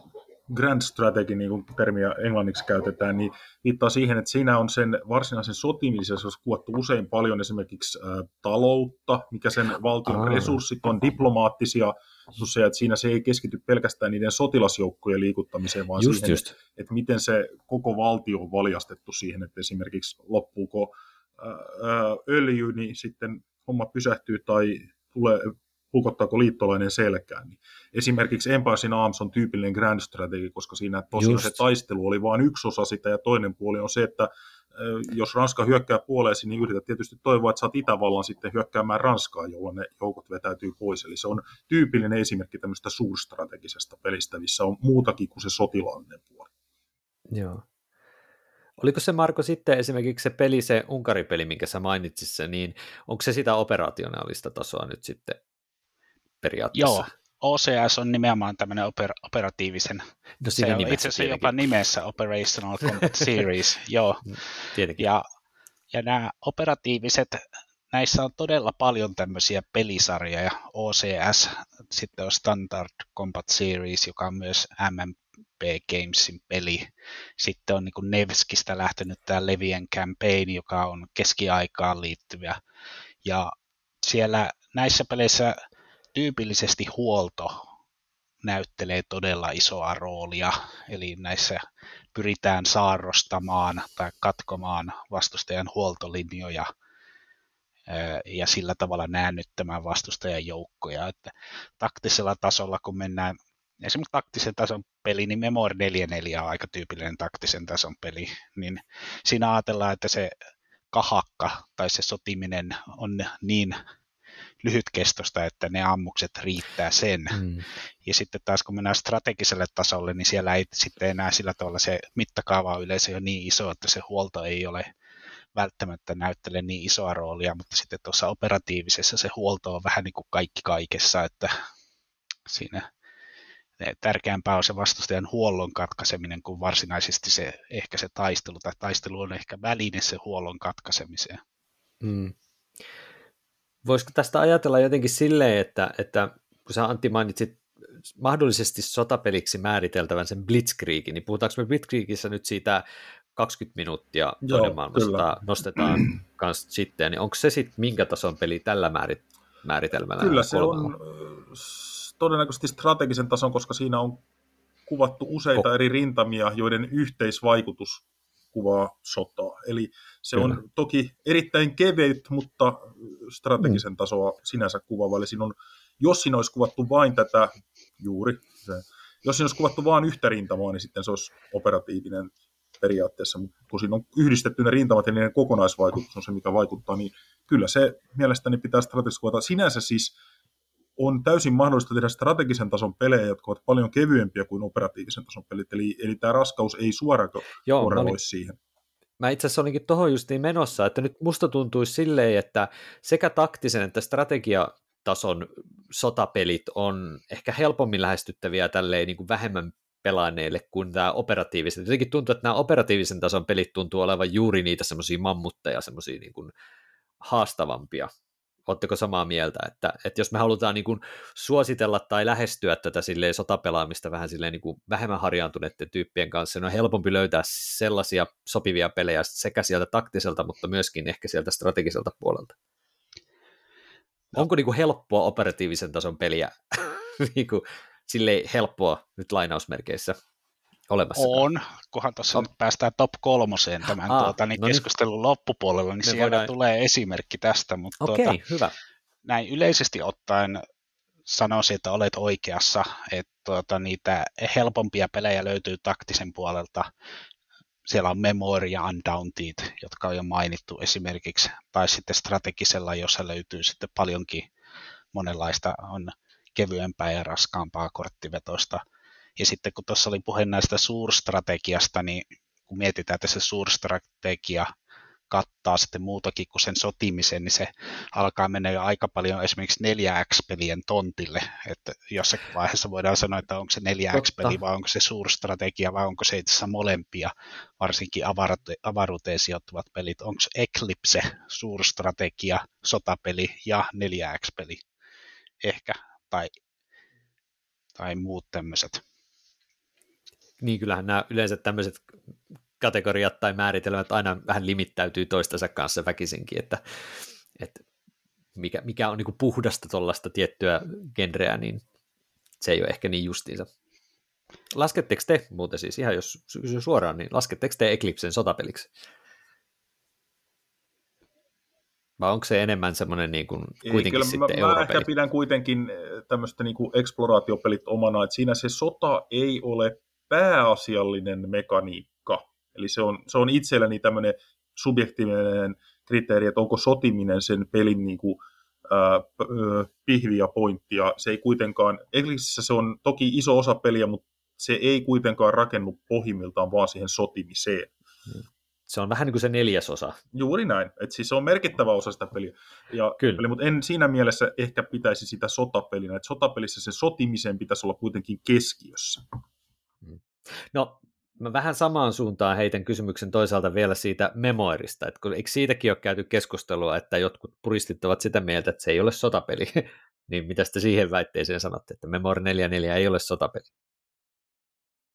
Speaker 2: grand strategy, niin kuin termiä englanniksi käytetään, niin viittaa siihen, että siinä on sen varsinaisen sotimisessa kuvattu usein paljon esimerkiksi ä, taloutta, mikä sen valtion Aa. resurssit on, diplomaattisia resursseja, että siinä se ei keskity pelkästään niiden sotilasjoukkojen liikuttamiseen, vaan just, siihen, just. Että, miten se koko valtio on valjastettu siihen, että esimerkiksi loppuuko ä, öljy, niin sitten homma pysähtyy tai tulee pukottaako liittolainen selkään. Niin esimerkiksi Empires in Arms on tyypillinen grand strategy, koska siinä tosiaan Just. se taistelu oli vain yksi osa sitä, ja toinen puoli on se, että jos Ranska hyökkää puoleesi, niin yrität tietysti toivoa, että saat Itävallan sitten hyökkäämään Ranskaa, jolloin ne joukot vetäytyy pois. Eli se on tyypillinen esimerkki tämmöistä suurstrategisesta pelistä, missä on muutakin kuin se sotilaallinen puoli.
Speaker 1: Joo. Oliko se Marko sitten esimerkiksi se peli, se Unkari-peli, minkä sä mainitsit se, niin onko se sitä operationaalista tasoa nyt sitten periaatteessa?
Speaker 3: Joo, OCS on nimenomaan tämmöinen oper- operatiivisen, no, se on itse asiassa jopa nimessä Operational Combat Series, joo. Mm, tietenkin. Ja, ja nämä operatiiviset, näissä on todella paljon tämmöisiä pelisarjoja, OCS, sitten on Standard Combat Series, joka on myös MMP Gamesin peli. Sitten on niin Nevskistä lähtenyt tämä Levien Campaign, joka on keskiaikaan liittyvä. Ja siellä näissä peleissä tyypillisesti huolto näyttelee todella isoa roolia, eli näissä pyritään saarrostamaan tai katkomaan vastustajan huoltolinjoja ja sillä tavalla näännyttämään vastustajan joukkoja. Että taktisella tasolla, kun mennään esimerkiksi taktisen tason peli, niin Memoir 44 on aika tyypillinen taktisen tason peli, niin siinä ajatellaan, että se kahakka tai se sotiminen on niin lyhytkestosta, että ne ammukset riittää sen. Mm. Ja sitten taas kun mennään strategiselle tasolle, niin siellä ei sitten enää sillä tavalla se mittakaava on yleensä jo niin iso, että se huolto ei ole välttämättä näyttele niin isoa roolia, mutta sitten tuossa operatiivisessa se huolto on vähän niin kuin kaikki kaikessa, että siinä tärkeämpää on se vastustajan huollon katkaiseminen kuin varsinaisesti se, ehkä se taistelu, tai taistelu on ehkä väline se huollon katkaisemiseen. Mm.
Speaker 1: Voisiko tästä ajatella jotenkin silleen, että, että kun sä Antti mainitsit mahdollisesti sotapeliksi määriteltävän sen Blitzkriegin, niin puhutaanko me Blitzkriegissä nyt siitä 20 minuuttia toinen maailmasta nostetaan kanssa sitten, niin onko se sitten minkä tason peli tällä määrit, määritelmällä?
Speaker 2: Kyllä se on todennäköisesti strategisen tason, koska siinä on kuvattu useita oh. eri rintamia, joiden yhteisvaikutus kuvaa sotaa. Eli se Kyllä. on toki erittäin kevyt, mutta strategisen mm. tasoa sinänsä kuvaava. Eli siinä on, jos siinä olisi kuvattu vain tätä, juuri, se, jos siinä olisi kuvattu vain yhtä rintamaa, niin sitten se olisi operatiivinen periaatteessa, mutta kun siinä on yhdistetty ne rintamat ja niiden kokonaisvaikutus on se, mikä vaikuttaa, niin kyllä se mielestäni pitää strategisesti kuvata. Sinänsä siis on täysin mahdollista tehdä strategisen tason pelejä, jotka ovat paljon kevyempiä kuin operatiivisen tason pelit, eli, eli tämä raskaus ei suoraan korreloi siihen.
Speaker 1: Mä itse asiassa olinkin tuohon justiin menossa, että nyt musta tuntuisi silleen, että sekä taktisen että strategiatason sotapelit on ehkä helpommin lähestyttäviä tälleen niin kuin vähemmän pelaaneille kuin tämä operatiiviset. Jotenkin tuntuu, että nämä operatiivisen tason pelit tuntuu olevan juuri niitä semmoisia mammutteja, semmoisia niin kuin haastavampia Oletteko samaa mieltä, että, että jos me halutaan niin kuin suositella tai lähestyä tätä silleen sotapelaamista vähän silleen niin kuin vähemmän harjaantuneiden tyyppien kanssa, niin on helpompi löytää sellaisia sopivia pelejä sekä sieltä taktiselta, mutta myöskin ehkä sieltä strategiselta puolelta. No. Onko niin kuin helppoa operatiivisen tason peliä niin kuin, silleen helppoa nyt lainausmerkeissä olemassa.
Speaker 3: On, kunhan tuossa on. nyt päästään top kolmoseen tämän Aa, tuota, niin no keskustelun niin. loppupuolella, niin sieltä voidaan... tulee esimerkki tästä. Mutta
Speaker 1: Okei, tuota, hyvä.
Speaker 3: Näin yleisesti ottaen sanoisin, että olet oikeassa, että tuota, niitä helpompia pelejä löytyy taktisen puolelta. Siellä on Memory ja Undaunted, jotka on jo mainittu esimerkiksi, tai sitten strategisella, jossa löytyy sitten paljonkin monenlaista, on kevyempää ja raskaampaa korttivetoista ja sitten kun tuossa oli puhe näistä suurstrategiasta, niin kun mietitään, että se suurstrategia kattaa sitten muutakin kuin sen sotimisen, niin se alkaa mennä jo aika paljon esimerkiksi 4X-pelien tontille, että jossakin vaiheessa voidaan sanoa, että onko se 4X-peli vai onko se suurstrategia vai onko se itse asiassa molempia, varsinkin avarute- avaruuteen sijoittuvat pelit. Onko Eclipse suurstrategia, sotapeli ja 4X-peli ehkä, tai, tai muut tämmöiset
Speaker 1: niin kyllähän nämä yleensä tämmöiset kategoriat tai määritelmät aina vähän limittäytyy toistensa kanssa väkisinkin, että, että mikä, mikä on niin puhdasta tuollaista tiettyä genreä, niin se ei ole ehkä niin justiinsa. Lasketteko te muuten siis, ihan jos kysyy suoraan, niin lasketteko te Eclipsen sotapeliksi? Vai onko se enemmän semmoinen niin kuin, kuitenkin Ei, kyllä sitten mä,
Speaker 2: mä ehkä pidän kuitenkin tämmöistä niin kuin eksploraatiopelit omana, että siinä se sota ei ole pääasiallinen mekaniikka. Eli se on, se on itselleni tämmöinen subjektiivinen kriteeri, että onko sotiminen sen pelin niin kuin, ää, pihvi ja pointti, ja se ei kuitenkaan, Eclipsessä se on toki iso osa peliä, mutta se ei kuitenkaan rakennu pohjimmiltaan vaan siihen sotimiseen. Hmm.
Speaker 1: Se on vähän niin kuin se neljäsosa.
Speaker 2: Juuri näin. että siis se on merkittävä osa sitä peliä. Ja Kyllä. Peli, mutta en siinä mielessä ehkä pitäisi sitä sotapelinä. Että sotapelissä se sotimisen pitäisi olla kuitenkin keskiössä.
Speaker 1: No, mä vähän samaan suuntaan heitän kysymyksen toisaalta vielä siitä memoirista, että kun, eikö siitäkin ole käyty keskustelua, että jotkut puristit ovat sitä mieltä, että se ei ole sotapeli, niin mitä te siihen väitteeseen sanotte, että Memoir 44 ei ole sotapeli?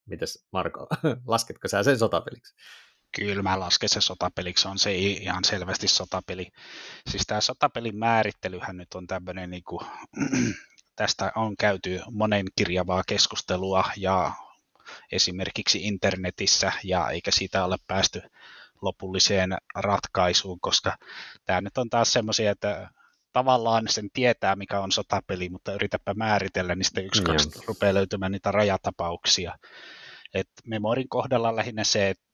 Speaker 1: Mitäs Marko, lasketko sä sen sotapeliksi?
Speaker 3: Kyllä mä lasken se sotapeliksi, on se ihan selvästi sotapeli. Siis tämä sotapelin määrittelyhän nyt on tämmöinen, niin kuin, tästä on käyty monen kirjavaa keskustelua ja esimerkiksi internetissä ja eikä siitä ole päästy lopulliseen ratkaisuun, koska tämä nyt on taas semmoisia, että tavallaan sen tietää, mikä on sotapeli, mutta yritäpä määritellä, niin sitten yksi, kaksi rupeaa löytymään niitä rajatapauksia. Et Memorin kohdalla lähinnä se, että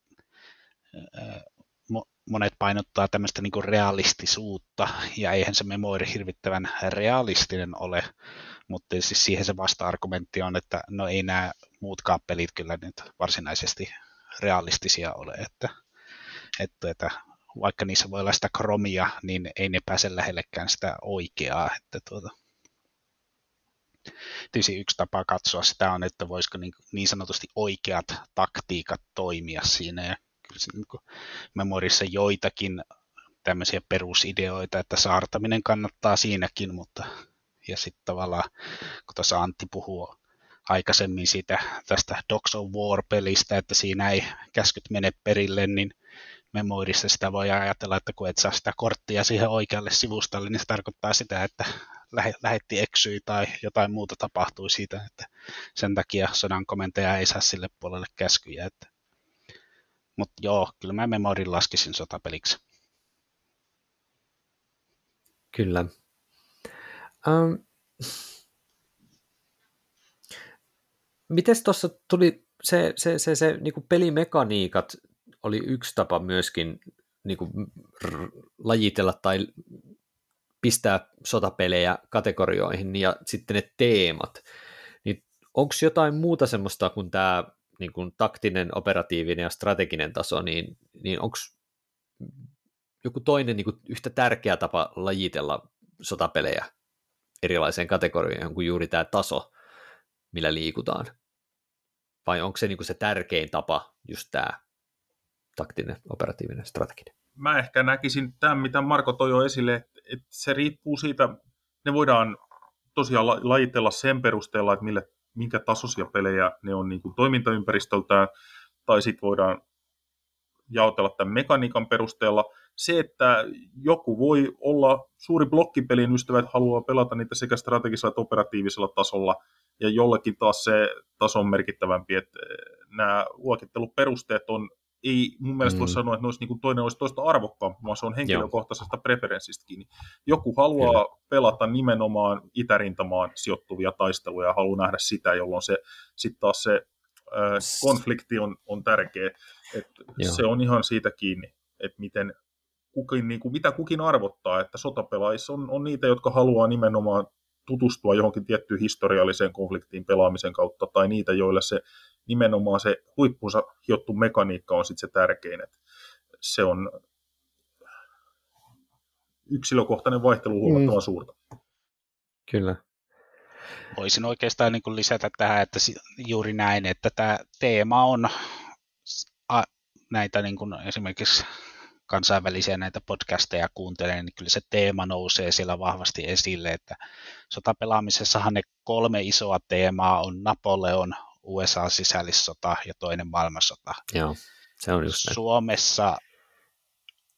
Speaker 3: monet painottaa tämmöistä niinku realistisuutta, ja eihän se Memori hirvittävän realistinen ole, mutta siis siihen se vasta-argumentti on, että no ei nämä muutkaan pelit kyllä nyt varsinaisesti realistisia ole, että, että, että vaikka niissä voi olla sitä kromia, niin ei ne pääse lähellekään sitä oikeaa, että tuota, Tietysti yksi tapa katsoa sitä on, että voisiko niin, niin sanotusti oikeat taktiikat toimia siinä. Ja Memorissa joitakin tämmöisiä perusideoita, että saartaminen kannattaa siinäkin, mutta ja sitten tavallaan, kun tuossa Antti puhuu aikaisemmin siitä tästä Dogs of War-pelistä, että siinä ei käskyt mene perille, niin Memoirissa sitä voi ajatella, että kun et saa sitä korttia siihen oikealle sivustalle, niin se tarkoittaa sitä, että lähetti eksyi tai jotain muuta tapahtui siitä, että sen takia sodan komentaja ei saa sille puolelle käskyjä. Että. Mutta joo, kyllä mä Memorin laskisin sotapeliksi.
Speaker 1: Kyllä. Um, Miten tuossa tuli se, se, se, se niin kuin pelimekaniikat oli yksi tapa myöskin niin kuin lajitella tai pistää sotapelejä kategorioihin ja sitten ne teemat. Niin onko jotain muuta semmoista kuin tämä niin kuin taktinen, operatiivinen ja strateginen taso, niin, niin onko joku toinen niin kuin yhtä tärkeä tapa lajitella sotapelejä erilaiseen kategoriaan kuin juuri tämä taso, millä liikutaan? Vai onko se niin kuin se tärkein tapa just tämä taktinen, operatiivinen, strateginen?
Speaker 2: Mä ehkä näkisin tämän, mitä Marko toi jo esille, että, että se riippuu siitä, ne voidaan tosiaan lajitella sen perusteella, että mille, minkä tasoisia pelejä ne on niin kuin toimintaympäristöltään, tai sitten voidaan jaotella tämän mekaniikan perusteella. Se, että joku voi olla suuri blokkipelin ystävä, että haluaa pelata niitä sekä strategisella että operatiivisella tasolla, ja jollekin taas se taso on merkittävämpi, että nämä luokitteluperusteet on ei mun mielestä mm. voi sanoa, että ne olisi, niin kuin toinen olisi toista arvokkaampi, vaan se on henkilökohtaisesta Joo. preferenssistä kiinni. Joku haluaa Kyllä. pelata nimenomaan itärintamaan sijoittuvia taisteluja ja haluaa nähdä sitä, jolloin se sitten taas se äh, konflikti on, on tärkeä. Et se on ihan siitä kiinni, että miten kukin, niin kuin, mitä kukin arvottaa, että sotapelaissa on, on niitä, jotka haluaa nimenomaan tutustua johonkin tiettyyn historialliseen konfliktiin pelaamisen kautta, tai niitä, joille se nimenomaan se huippunsa hiottu mekaniikka on sitten se tärkein. Että se on yksilökohtainen vaihtelu huomattavan mm. suurta.
Speaker 1: Kyllä.
Speaker 3: Voisin oikeastaan niin kuin lisätä tähän, että juuri näin, että tämä teema on näitä niin kuin esimerkiksi kansainvälisiä näitä podcasteja kuuntelee, niin kyllä se teema nousee siellä vahvasti esille, että sotapelaamisessahan ne kolme isoa teemaa on Napoleon, USA-sisällissota ja toinen maailmansota.
Speaker 1: Joo, se on just
Speaker 3: Suomessa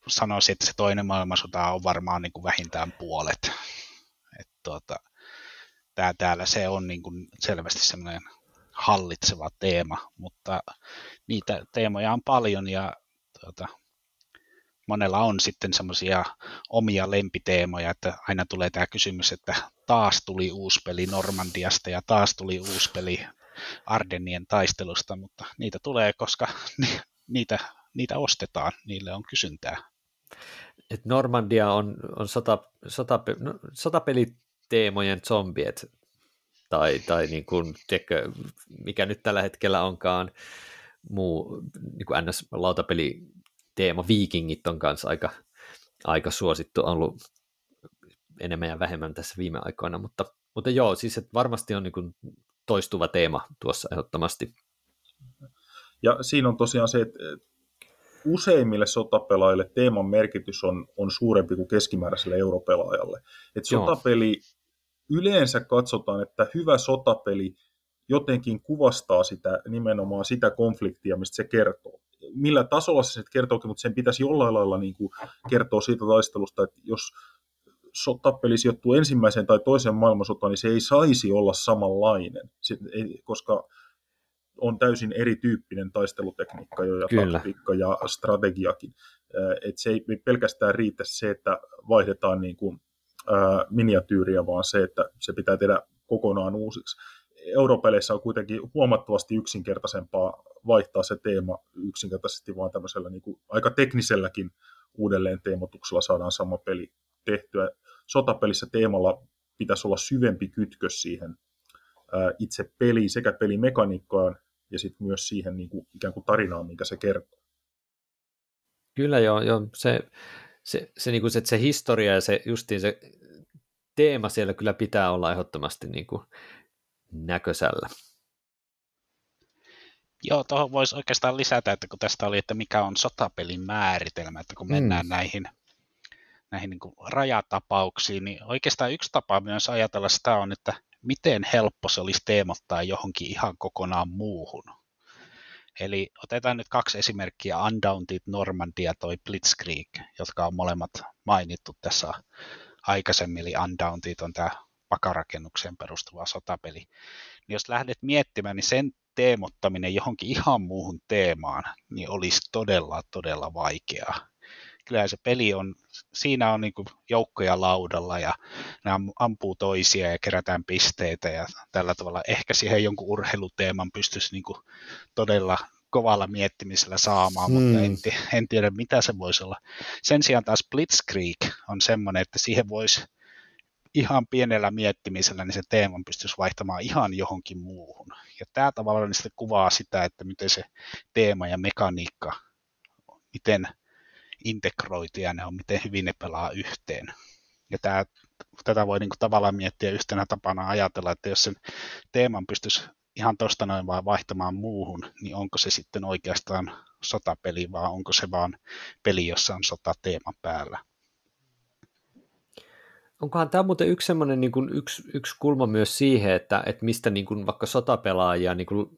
Speaker 3: sanoisin, että se toinen maailmansota on varmaan niin kuin vähintään puolet. Et tuota, tää, täällä se on niin kuin selvästi semmoinen hallitseva teema, mutta niitä teemoja on paljon ja tuota, monella on sitten semmoisia omia lempiteemoja, että aina tulee tämä kysymys, että taas tuli uusi peli Normandiasta ja taas tuli uusi peli Ardennien taistelusta, mutta niitä tulee, koska niitä niitä ostetaan, niille on kysyntää.
Speaker 1: Et Normandia on, on sota, sota, no, sotapeliteemojen zombiet, tai, tai niin kuin, tiedätkö, mikä nyt tällä hetkellä onkaan muu niin NS-lautapeli teema, viikingit on kanssa aika, aika suosittu ollut enemmän ja vähemmän tässä viime aikoina, mutta, mutta joo, siis että varmasti on niin kuin toistuva teema tuossa ehdottomasti.
Speaker 2: Ja siinä on tosiaan se, että useimmille sotapelaajille teeman merkitys on, on suurempi kuin keskimääräiselle europelaajalle. Että sotapeli, yleensä katsotaan, että hyvä sotapeli jotenkin kuvastaa sitä nimenomaan sitä konfliktia, mistä se kertoo. Millä tasolla se kertookin, mutta sen pitäisi jollain lailla niin kuin kertoa siitä taistelusta, että jos sotapeli sijoittuu ensimmäiseen tai toiseen maailmansotaan, niin se ei saisi olla samanlainen, ei, koska on täysin erityyppinen taistelutekniikka jo ja Kyllä. taktiikka ja strategiakin. Et se ei pelkästään riitä se, että vaihdetaan niin kuin, ää, miniatyyriä, vaan se, että se pitää tehdä kokonaan uusiksi. Europeleissä on kuitenkin huomattavasti yksinkertaisempaa vaihtaa se teema yksinkertaisesti vaan tämmöisellä niin kuin aika tekniselläkin uudelleen teemotuksella saadaan sama peli tehtyä. Sotapelissä teemalla pitäisi olla syvempi kytkös siihen itse peliin sekä pelimekaniikkaan ja sitten myös siihen niin kuin, ikään kuin tarinaan, minkä se kertoo.
Speaker 1: Kyllä joo, joo. Se, se, se, niin kuin se, se historia ja se justiin se teema siellä kyllä pitää olla ehdottomasti niin kuin näköisellä.
Speaker 3: Joo, tuohon voisi oikeastaan lisätä, että kun tästä oli, että mikä on sotapelin määritelmä, että kun mennään mm. näihin, näihin niin kuin rajatapauksiin, niin oikeastaan yksi tapa myös ajatella sitä on, että miten helppo se olisi teemottaa johonkin ihan kokonaan muuhun. Eli otetaan nyt kaksi esimerkkiä, Undaunted Normandia toi Blitzkrieg, jotka on molemmat mainittu tässä aikaisemmin, eli Undaunted on tämä pakarakennukseen perustuva sotapeli. Niin jos lähdet miettimään, niin sen teemottaminen johonkin ihan muuhun teemaan, niin olisi todella, todella vaikeaa kyllä se peli on, siinä on niin joukkoja laudalla ja ne ampuu toisia ja kerätään pisteitä ja tällä tavalla ehkä siihen jonkun urheiluteeman pystyisi niin todella kovalla miettimisellä saamaan, hmm. mutta en, en tiedä mitä se voisi olla. Sen sijaan taas Blitzkrieg on semmoinen, että siihen voisi ihan pienellä miettimisellä niin se teeman pystyisi vaihtamaan ihan johonkin muuhun. Ja tämä tavallaan niin kuvaa sitä, että miten se teema ja mekaniikka, miten integroituja ne on, miten hyvin ne pelaa yhteen. Ja tämä, tätä voi niin kuin tavallaan miettiä yhtenä tapana ajatella, että jos sen teeman pystyisi ihan tuosta noin vaan vaihtamaan muuhun, niin onko se sitten oikeastaan sotapeli, vai onko se vaan peli, jossa on sotateema päällä.
Speaker 1: Onkohan tämä muuten yksi, niin kuin yksi, yksi kulma myös siihen, että, että mistä niin kuin vaikka sotapelaajia niin kuin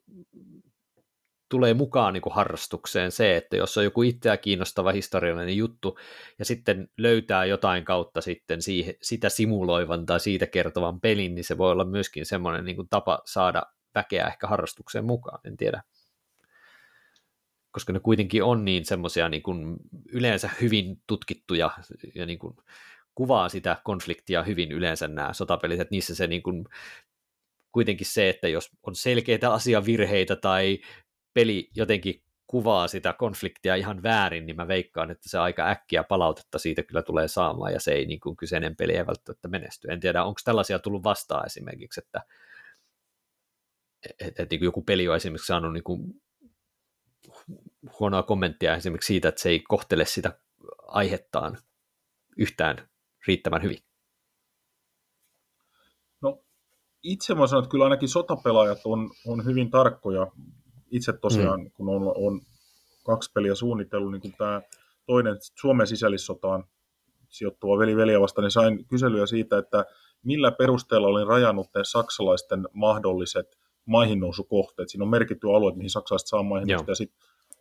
Speaker 1: tulee mukaan niin kuin harrastukseen se, että jos on joku itseä kiinnostava historiallinen juttu ja sitten löytää jotain kautta sitten siihen, sitä simuloivan tai siitä kertovan pelin, niin se voi olla myöskin semmoinen niin kuin tapa saada väkeä ehkä harrastukseen mukaan, en tiedä. Koska ne kuitenkin on niin semmoisia niin yleensä hyvin tutkittuja ja niin kuin kuvaa sitä konfliktia hyvin yleensä nämä sotapelit, että niissä se niin kuin kuitenkin se, että jos on selkeitä asiavirheitä tai peli jotenkin kuvaa sitä konfliktia ihan väärin, niin mä veikkaan, että se aika äkkiä palautetta siitä kyllä tulee saamaan, ja se ei niin kuin kyseinen peli ei välttämättä menesty. En tiedä, onko tällaisia tullut vastaan esimerkiksi, että että, että niin joku peli on esimerkiksi saanut niin kuin huonoa kommenttia esimerkiksi siitä, että se ei kohtele sitä aihettaan yhtään riittävän hyvin.
Speaker 2: No, itse mä sanon, että kyllä ainakin sotapelaajat on, on hyvin tarkkoja itse tosiaan, mm. kun on, on kaksi peliä suunnitellut, niin kun tämä toinen Suomen sisällissotaan sijoittuva veli veliä vasta, niin sain kyselyä siitä, että millä perusteella olin rajannut ne saksalaisten mahdolliset maihinnousukohteet. Siinä on merkitty alue, mihin saksalaiset saa maihin ja sitten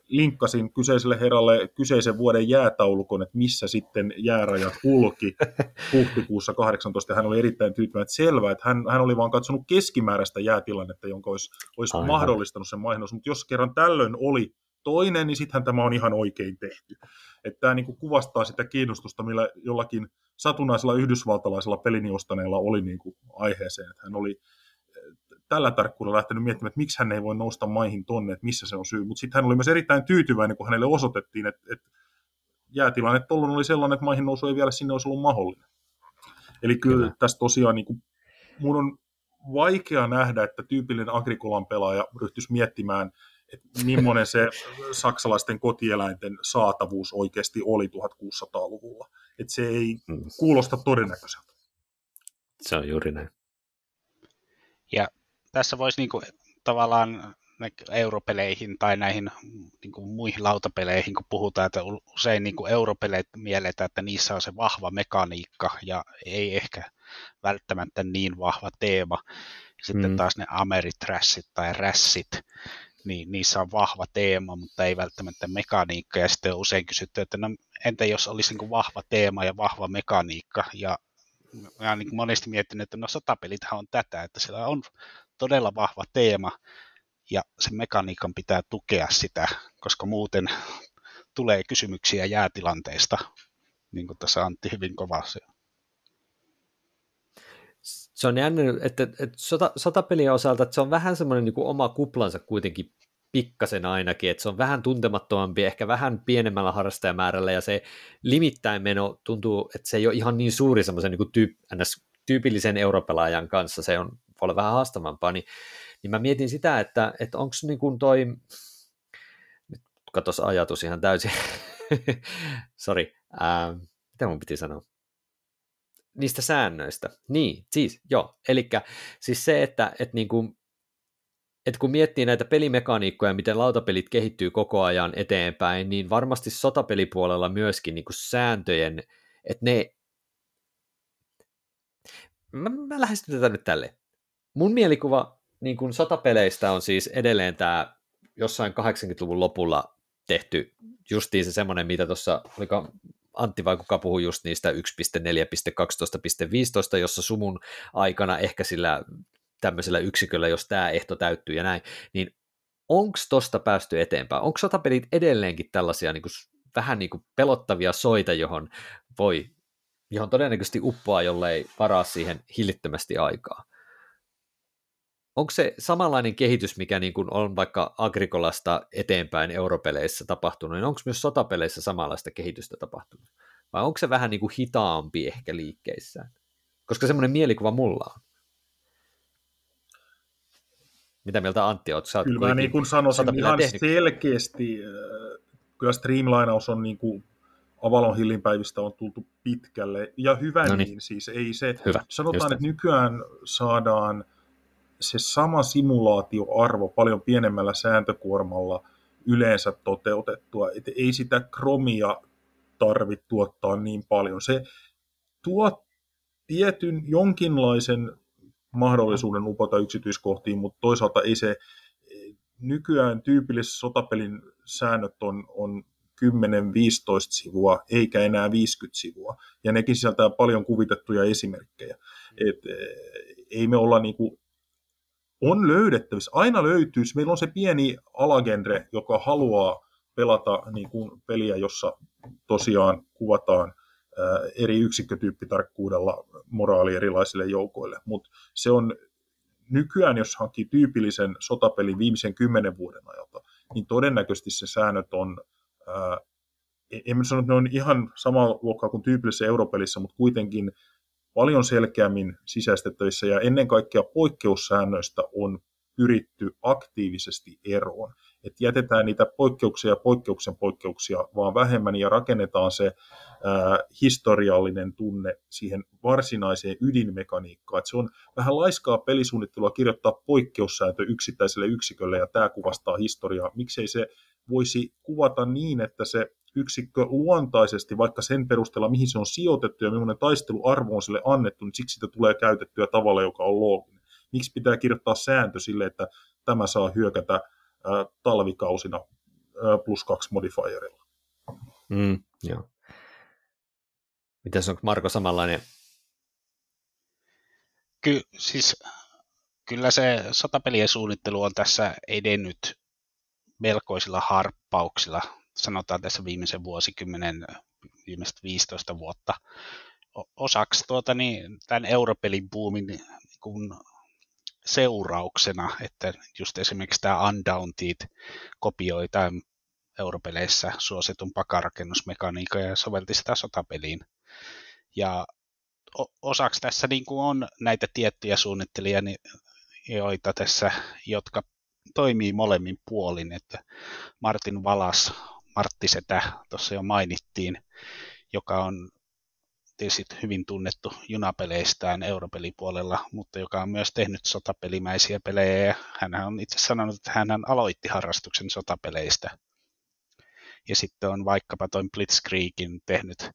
Speaker 2: linkkasin kyseiselle herralle kyseisen vuoden jäätaulukon, että missä sitten jäärajat kulki huhtikuussa 18, ja hän oli erittäin tyytyväinen, että selvä, että hän, hän oli vaan katsonut keskimääräistä jäätilannetta, jonka olisi, olisi mahdollistanut sen mainos, mutta jos kerran tällöin oli toinen, niin sittenhän tämä on ihan oikein tehty. Että tämä niin kuin kuvastaa sitä kiinnostusta, millä jollakin satunnaisella yhdysvaltalaisella pelini oli niin kuin aiheeseen, että hän oli tällä tarkkuudella lähtenyt miettimään, että miksi hän ei voi nousta maihin tonne, että missä se on syy. Mutta sitten hän oli myös erittäin tyytyväinen, kun hänelle osoitettiin, että, että jäätilanne tuolloin oli sellainen, että maihin nousu ei vielä sinne olisi ollut mahdollinen. Eli kyllä, kyllä. tässä tosiaan niin kuin, mun on vaikea nähdä, että tyypillinen agrikolan pelaaja ryhtyisi miettimään, että millainen se saksalaisten kotieläinten saatavuus oikeasti oli 1600-luvulla. Että se ei mm. kuulosta todennäköiseltä.
Speaker 1: Se on juuri näin.
Speaker 3: Ja tässä voisi niinku tavallaan europeleihin tai näihin niin kuin muihin lautapeleihin, kun puhutaan, että usein niin kuin europeleet mielletään, että niissä on se vahva mekaniikka ja ei ehkä välttämättä niin vahva teema. Sitten mm. taas ne Ameritrassit tai Rassit, niin niissä on vahva teema, mutta ei välttämättä mekaniikka. Ja sitten on usein kysytty, että no, entä jos olisi niin kuin vahva teema ja vahva mekaniikka. Ja mä olen niin monesti miettinyt, että no sotapelithän on tätä, että siellä on todella vahva teema, ja sen mekaniikan pitää tukea sitä, koska muuten tulee kysymyksiä jäätilanteista, niin kuin tässä Antti hyvin kovasti.
Speaker 1: Se on jännä, että, että sota, sotapelien osalta että se on vähän semmoinen niin kuin oma kuplansa kuitenkin pikkasen ainakin, että se on vähän tuntemattomampi, ehkä vähän pienemmällä harrastajamäärällä, ja se limittäin meno tuntuu, että se ei ole ihan niin suuri semmoisen niin tyyp, tyypillisen europelaajan kanssa, se on, voi olla vähän haastavampaa, niin niin mä mietin sitä, että, että onko niin kuin toi, nyt katos ajatus ihan täysin, sori, mitä mun piti sanoa? Niistä säännöistä. Niin, siis, joo. Eli siis se, että, että, niin kuin, että kun miettii näitä pelimekaniikkoja, miten lautapelit kehittyy koko ajan eteenpäin, niin varmasti sotapelipuolella myöskin niin kuin sääntöjen, että ne... Mä, mä lähestyn tätä nyt tälle. Mun mielikuva niin kuin sotapeleistä on siis edelleen tämä jossain 80-luvun lopulla tehty justiin se semmoinen, mitä tuossa, oliko Antti vai kuka puhui just niistä 1.4.12.15, jossa sumun aikana ehkä sillä tämmöisellä yksiköllä, jos tämä ehto täyttyy ja näin, niin onko tosta päästy eteenpäin? Onko sotapelit edelleenkin tällaisia niin kuin, vähän niin kuin pelottavia soita, johon voi, johon todennäköisesti uppoaa, jollei varaa siihen hillittömästi aikaa? Onko se samanlainen kehitys, mikä niin kuin on vaikka Agrikolasta eteenpäin europeleissä tapahtunut, niin onko myös sotapeleissä samanlaista kehitystä tapahtunut? Vai onko se vähän niin kuin hitaampi ehkä liikkeissään? Koska semmoinen mielikuva mulla on. Mitä mieltä Antti olet? Sä
Speaker 2: kyllä mä niin kuin sanoisin ihan tehnyt. selkeästi, äh, kyllä streamlinaus on niin kuin Avalon Hillin päivistä on tultu pitkälle, ja hyvä no niin. niin, siis ei se, hyvä. sanotaan, että nykyään saadaan – se sama simulaatioarvo paljon pienemmällä sääntökuormalla yleensä toteutettua. Et ei sitä kromia tarvitse tuottaa niin paljon. Se tuo tietyn jonkinlaisen mahdollisuuden upota yksityiskohtiin, mutta toisaalta ei se nykyään tyypillisessä sotapelin säännöt on, on 10-15 sivua, eikä enää 50 sivua. Ja nekin sisältää paljon kuvitettuja esimerkkejä. Et, ei me olla niinku on löydettävissä, aina löytyisi, meillä on se pieni alagenre, joka haluaa pelata niin kuin peliä, jossa tosiaan kuvataan eri yksikkötyyppitarkkuudella moraali erilaisille joukoille, mutta se on nykyään, jos hankkii tyypillisen sotapelin viimeisen kymmenen vuoden ajalta, niin todennäköisesti se säännöt on, ää, en sano, että ne on ihan sama luokkaa kuin tyypillisessä europelissä, mutta kuitenkin paljon selkeämmin sisäistettävissä ja ennen kaikkea poikkeussäännöistä on pyritty aktiivisesti eroon. Että jätetään niitä poikkeuksia ja poikkeuksen poikkeuksia vaan vähemmän ja rakennetaan se ää, historiallinen tunne siihen varsinaiseen ydinmekaniikkaan. Että se on vähän laiskaa pelisuunnittelua kirjoittaa poikkeussääntö yksittäiselle yksikölle ja tämä kuvastaa historiaa. Miksei se voisi kuvata niin, että se yksikkö luontaisesti, vaikka sen perusteella, mihin se on sijoitettu ja millainen taisteluarvo on sille annettu, niin siksi sitä tulee käytettyä tavalla, joka on looginen. Miksi pitää kirjoittaa sääntö sille, että tämä saa hyökätä ää, talvikausina ää, plus kaksi modifierilla?
Speaker 1: Mm, joo. Mitäs on Marko samanlainen?
Speaker 3: Ky- siis, kyllä se sotapelien suunnittelu on tässä edennyt melkoisilla harppauksilla sanotaan tässä viimeisen vuosikymmenen, viimeiset 15 vuotta, osaksi tuota, niin, tämän europelin buumin niin seurauksena, että just esimerkiksi tämä Undaunted kopioi tämän europeleissä suositun pakarakennusmekaniikan ja sovelti sitä sotapeliin. Ja osaksi tässä niin kuin on näitä tiettyjä suunnittelijoita tässä, jotka toimii molemmin puolin, että Martin Valas, Martti Setä tuossa jo mainittiin, joka on tietysti hyvin tunnettu junapeleistään europelipuolella, mutta joka on myös tehnyt sotapelimäisiä pelejä. Hän on itse sanonut, että hän aloitti harrastuksen sotapeleistä. Ja sitten on vaikkapa toin Blitzkriegin tehnyt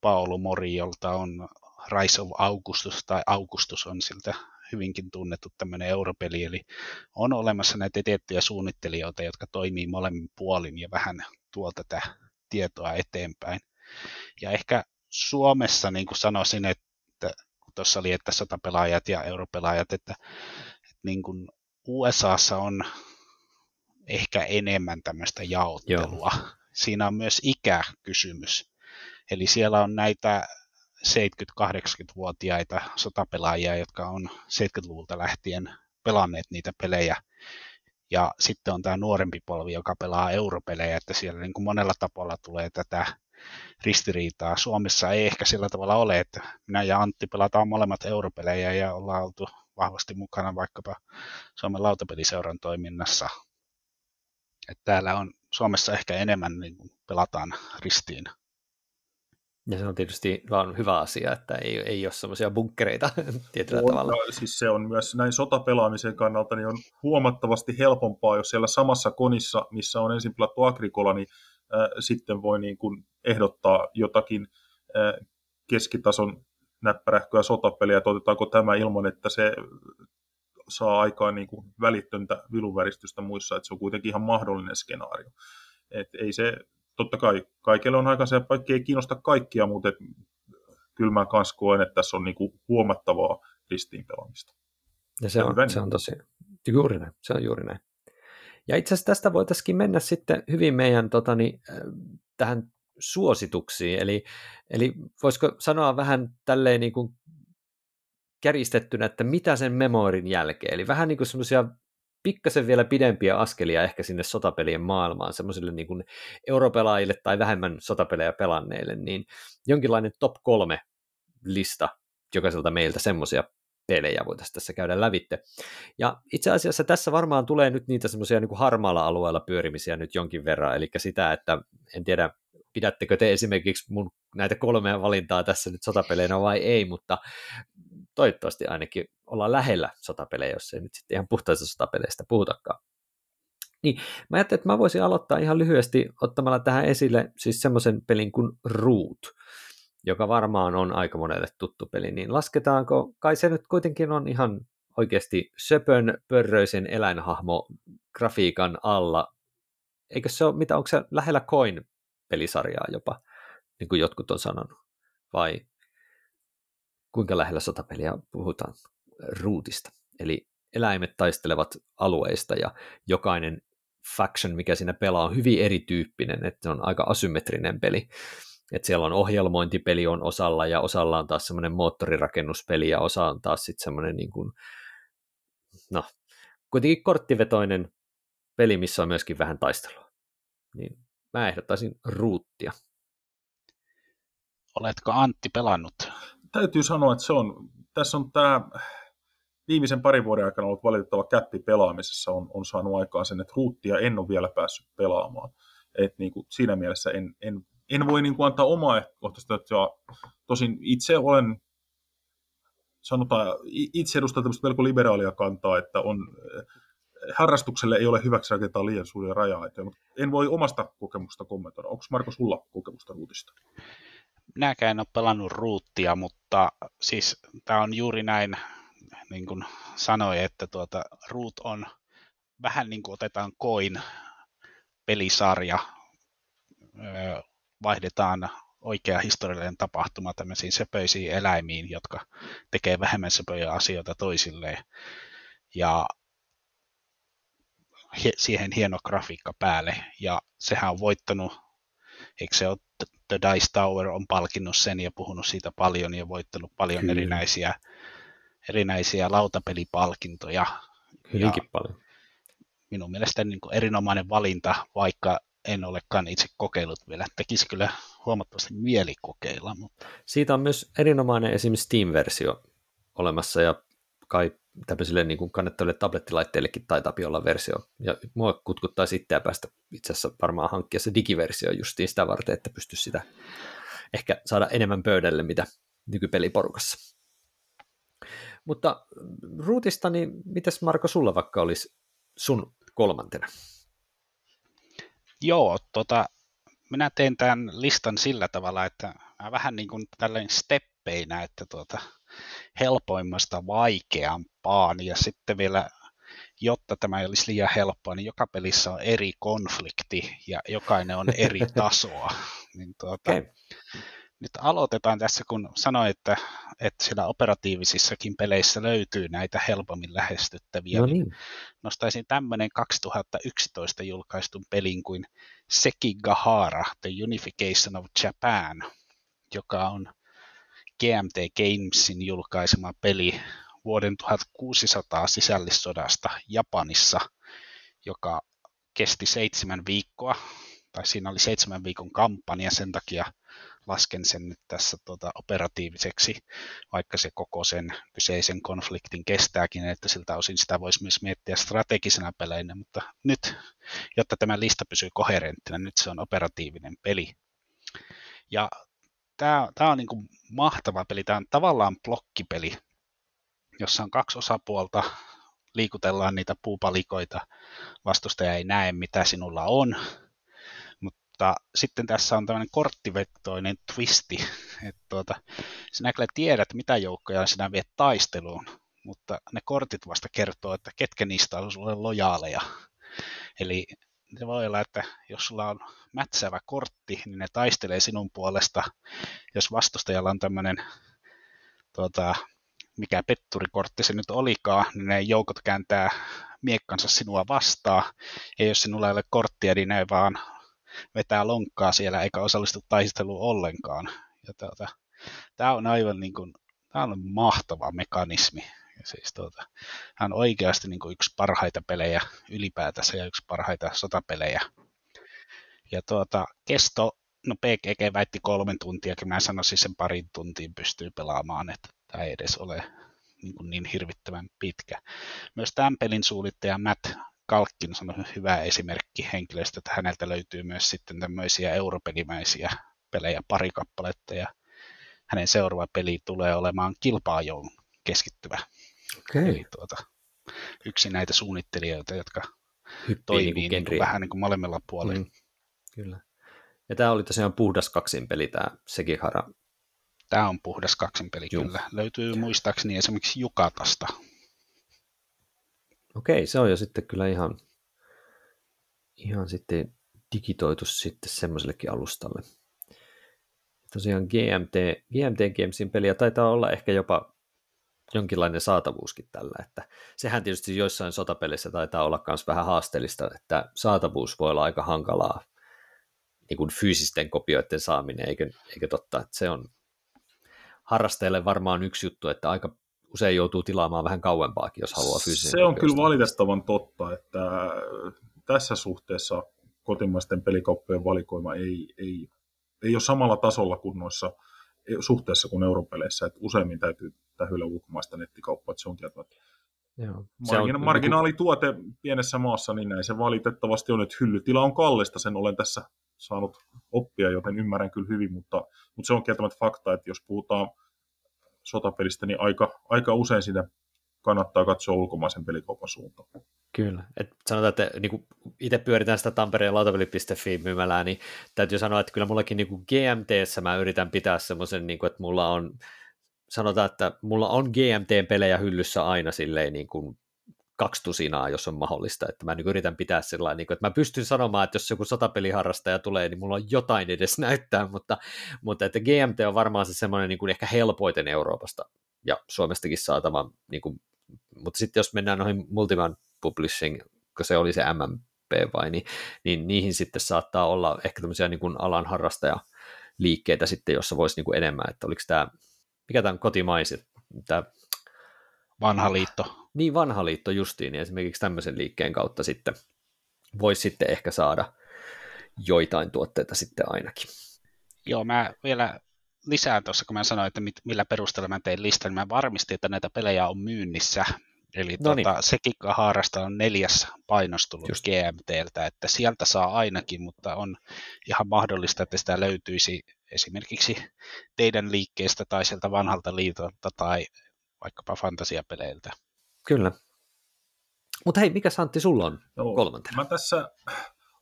Speaker 3: Paolo Mori, jolta on Rise of Augustus tai Augustus on siltä hyvinkin tunnettu tämmöinen europeli, eli on olemassa näitä tiettyjä suunnittelijoita, jotka toimii molemmin puolin ja vähän tuo tätä tietoa eteenpäin. Ja ehkä Suomessa niin kuin sanoisin, että kun tuossa oli, että sotapelaajat ja europelaajat, että, että niin kuin USAssa on ehkä enemmän tämmöistä jaottelua. Joo. Siinä on myös ikäkysymys. Eli siellä on näitä 70-80-vuotiaita sotapelaajia, jotka on 70-luvulta lähtien pelanneet niitä pelejä. Ja sitten on tämä nuorempi polvi, joka pelaa europelejä, että siellä niin kuin monella tapalla tulee tätä ristiriitaa. Suomessa ei ehkä sillä tavalla ole, että minä ja Antti pelataan molemmat europelejä ja ollaan oltu vahvasti mukana vaikkapa Suomen lautapeliseuran toiminnassa. Että täällä on Suomessa ehkä enemmän niin kuin pelataan ristiin.
Speaker 1: Ja se on tietysti vaan hyvä asia, että ei, ei ole semmoisia bunkkereita tietyllä on, tavalla.
Speaker 2: Siis se on myös näin sotapelaamisen kannalta, niin on huomattavasti helpompaa, jos siellä samassa konissa, missä on ensin pelattu Agricola, niin äh, sitten voi niin kuin ehdottaa jotakin äh, keskitason näppärähköä sotapeliä, että otetaanko tämä ilman, että se saa aikaan niin kuin välittöntä viluväristystä muissa, että se on kuitenkin ihan mahdollinen skenaario. Et ei se totta kai kaikille on aika se, vaikka ei kiinnosta kaikkia, mutta kyllä mä kans koen, että tässä on niinku huomattavaa ristiinpelaamista.
Speaker 1: Ja se on, se on tosi, juuri näin, se on juuri näin. Ja itse asiassa tästä voitaisiin mennä sitten hyvin meidän totani, äh, tähän suosituksiin, eli, eli voisiko sanoa vähän tälleen niin kuin kärjistettynä, että mitä sen memorin jälkeen, eli vähän niin kuin semmoisia pikkasen vielä pidempiä askelia ehkä sinne sotapelien maailmaan, semmoisille niin kuin europelaajille tai vähemmän sotapelejä pelanneille, niin jonkinlainen top kolme lista jokaiselta meiltä semmoisia pelejä voitaisiin tässä käydä lävitte. Ja itse asiassa tässä varmaan tulee nyt niitä semmoisia niin harmaalla alueella pyörimisiä nyt jonkin verran, eli sitä, että en tiedä, pidättekö te esimerkiksi mun näitä kolmea valintaa tässä nyt sotapeleinä vai ei, mutta toivottavasti ainakin ollaan lähellä sotapelejä, jos ei nyt sitten ihan puhtaista sotapeleistä puhutakaan. Niin, mä ajattelin, että mä voisin aloittaa ihan lyhyesti ottamalla tähän esille siis semmoisen pelin kuin Root, joka varmaan on aika monelle tuttu peli, niin lasketaanko, kai se nyt kuitenkin on ihan oikeasti söpön, pörröisen eläinhahmo grafiikan alla. Eikö se ole, mitä, onko se lähellä Coin-pelisarjaa jopa, niin kuin jotkut on sanonut, vai kuinka lähellä sotapeliä puhutaan ruutista. Eli eläimet taistelevat alueista ja jokainen faction, mikä siinä pelaa, on hyvin erityyppinen, että se on aika asymmetrinen peli. Että siellä on ohjelmointipeli on osalla ja osalla on taas semmoinen moottorirakennuspeli ja osa on taas sitten semmoinen niin kuin, no, kuitenkin korttivetoinen peli, missä on myöskin vähän taistelua. Niin mä ehdottaisin ruuttia.
Speaker 3: Oletko Antti pelannut
Speaker 2: täytyy sanoa, että se on, tässä on tämä viimeisen parin vuoden aikana ollut valitettava käppi pelaamisessa, on, on saanut aikaan sen, että ruuttia en ole vielä päässyt pelaamaan. Et niin kuin siinä mielessä en, en, en voi niin kuin antaa omaa kohtaista, että tosin itse olen sanotaan, itse edustan tämmöistä melko liberaalia kantaa, että on, harrastukselle ei ole hyväksi rakentaa liian suuria rajaa. En voi omasta kokemusta kommentoida. Onko Marko sulla kokemusta ruutista?
Speaker 3: Minäkään en ole pelannut ruuttia, mutta siis tämä on juuri näin, niin kuin sanoi, että tuota, ruut on vähän niin kuin otetaan koin pelisarja, vaihdetaan oikea historiallinen tapahtuma tämmöisiin söpöisiin eläimiin, jotka tekee vähemmän söpöjä asioita toisilleen. Ja siihen hieno grafiikka päälle. Ja sehän on voittanut, eikö se ole The Dice Tower on palkinnut sen ja puhunut siitä paljon ja voittanut paljon Kyllä. erinäisiä erinäisiä lautapelipalkintoja.
Speaker 1: Hyvinkin ja paljon.
Speaker 3: Minun mielestäni niin kuin erinomainen valinta, vaikka en olekaan itse kokeillut vielä. Tekisi kyllä huomattavasti mieli kokeilla. Mutta...
Speaker 1: Siitä on myös erinomainen esimerkiksi Steam-versio olemassa ja kai tämmöisille niin kuin kannettaville tablettilaitteillekin taitaa olla versio. Ja mua kutkuttaa sitten päästä itse asiassa varmaan hankkia se digiversio justiin sitä varten, että pystyisi sitä ehkä saada enemmän pöydälle, mitä nykypeliporukassa. Mutta ruutista, niin mitäs Marko sulla vaikka olisi sun kolmantena?
Speaker 3: Joo, tota, minä teen tämän listan sillä tavalla, että mä vähän niin kuin tällainen steppeinä, että tuota, helpoimmasta vaikeampaan ja sitten vielä jotta tämä ei olisi liian helppoa, niin joka pelissä on eri konflikti ja jokainen on eri tasoa. niin tuota, okay. Nyt aloitetaan tässä, kun sanoin, että, että siellä operatiivisissakin peleissä löytyy näitä helpommin lähestyttäviä. No niin. Nostaisin tämmöinen 2011 julkaistun pelin kuin Sekigahara, The Unification of Japan, joka on GMT Gamesin julkaisema peli vuoden 1600 sisällissodasta Japanissa, joka kesti seitsemän viikkoa, tai siinä oli seitsemän viikon kampanja, sen takia lasken sen nyt tässä tuota, operatiiviseksi, vaikka se koko sen kyseisen konfliktin kestääkin, että siltä osin sitä voisi myös miettiä strategisena peleinä, mutta nyt, jotta tämä lista pysyy koherenttina, nyt se on operatiivinen peli. Ja tämä, tämä on niin kuin mahtava peli, tämä on tavallaan blokkipeli, jossa on kaksi osapuolta, liikutellaan niitä puupalikoita, vastustaja ei näe mitä sinulla on, mutta sitten tässä on tämmöinen korttivektoinen twisti, että tuota, sinä kyllä tiedät, mitä joukkoja sinä viet taisteluun, mutta ne kortit vasta kertoo, että ketkä niistä on sulle lojaaleja. Eli se voi olla, että jos sulla on mätsäävä kortti, niin ne taistelee sinun puolesta. Jos vastustajalla on tämmöinen, tuota, mikä petturikortti se nyt olikaan, niin ne joukot kääntää miekkansa sinua vastaan. Ja jos sinulla ei ole korttia, niin ne vaan vetää lonkkaa siellä eikä osallistu taisteluun ollenkaan. Ja tuota, tämä on aivan niin kuin, tämä on mahtava mekanismi. Siis tuota, tämä on oikeasti niin kuin yksi parhaita pelejä ylipäätänsä ja yksi parhaita sotapelejä. Ja tuota, kesto, no PGG väitti kolmen tuntia, mä sanoisin sen parin tuntiin pystyy pelaamaan, että tämä ei edes ole niin, kuin niin hirvittävän pitkä. Myös tämän pelin suunnittaja Matt Kalkkin on hyvä esimerkki henkilöstä, että häneltä löytyy myös sitten tämmöisiä europelimäisiä pelejä pari kappaletta ja hänen seuraava peli tulee olemaan kilpaajoon keskittyvä. Okay. Eli tuota, yksi näitä suunnittelijoita, jotka Hyppii toimii niin niin vähän niin kuin molemmilla puolilla. Mm,
Speaker 1: kyllä. Ja tämä oli tosiaan puhdas kaksinpeli, tämä Sekihara.
Speaker 3: Tämä on puhdas kaksinpeli, Juh. kyllä. Löytyy muistaakseni esimerkiksi Jukatasta.
Speaker 1: Okei, se on jo sitten kyllä ihan, ihan sitten digitoitu sitten semmoisellekin alustalle. Tosiaan GMT, GMT Gamesin peliä taitaa olla ehkä jopa jonkinlainen saatavuuskin tällä, että sehän tietysti joissain sotapeleissä taitaa olla myös vähän haasteellista, että saatavuus voi olla aika hankalaa, niin kuin fyysisten kopioiden saaminen, eikö, eikö totta, että se on harrastajalle varmaan yksi juttu, että aika usein joutuu tilaamaan vähän kauempaakin, jos haluaa fyysisen
Speaker 2: Se on kyllä valitettavan totta, että tässä suhteessa kotimaisten pelikauppojen valikoima ei, ei, ei ole samalla tasolla kuin noissa suhteessa kuin europeleissä, että useimmin täytyy tähyillä ulkomaista nettikauppaa, että se on kieltämättä Joo. Se Margina- on, marginaalituote pienessä maassa, niin näin se valitettavasti on, että hyllytila on kallista, sen olen tässä saanut oppia, joten ymmärrän kyllä hyvin, mutta, mutta se on kieltämättä fakta, että jos puhutaan sotapelistä, niin aika, aika usein sitä kannattaa katsoa ulkomaisen pelikaupan suuntaan.
Speaker 1: Kyllä. Et sanotaan, että niin itse pyöritän sitä Tampereen lautapeli.fi myymälää, niin täytyy sanoa, että kyllä mullakin niin GMTssä mä yritän pitää semmoisen, niin että mulla on, sanotaan, että mulla on GMT-pelejä hyllyssä aina silleen niin kuin kaksi tusinaa, jos on mahdollista, että mä niin yritän pitää sellainen, niin kuin, että mä pystyn sanomaan, että jos joku satapeliharrastaja tulee, niin mulla on jotain edes näyttää, mutta, mutta että GMT on varmaan se semmoinen niin kuin ehkä helpoiten Euroopasta ja Suomestakin saatava, niin kuin, mutta sitten jos mennään noihin Multiman Publishing, kun se oli se MMP vai, niin, niin niihin sitten saattaa olla ehkä tämmöisiä niin kuin alan harrastajaliikkeitä sitten, jossa voisi niin kuin enemmän, että oliko tämä, mikä tämä on kotimaiset, tämä
Speaker 3: Vanha liitto.
Speaker 1: Niin, vanha liitto justiin, niin esimerkiksi tämmöisen liikkeen kautta sitten voisi sitten ehkä saada joitain tuotteita sitten ainakin.
Speaker 3: Joo, mä vielä lisään tuossa, kun mä sanoin, että mit, millä perusteella mä tein listan, niin mä varmistin, että näitä pelejä on myynnissä. Eli tuota, Sekikahaarasta on neljäs painos tullut Just. GMTltä, että sieltä saa ainakin, mutta on ihan mahdollista, että sitä löytyisi esimerkiksi teidän liikkeestä tai sieltä vanhalta liitolta tai vaikkapa fantasiapeleiltä.
Speaker 1: Kyllä. Mutta hei, mikä Santti sulla on Joo, kolmantena?
Speaker 2: Mä tässä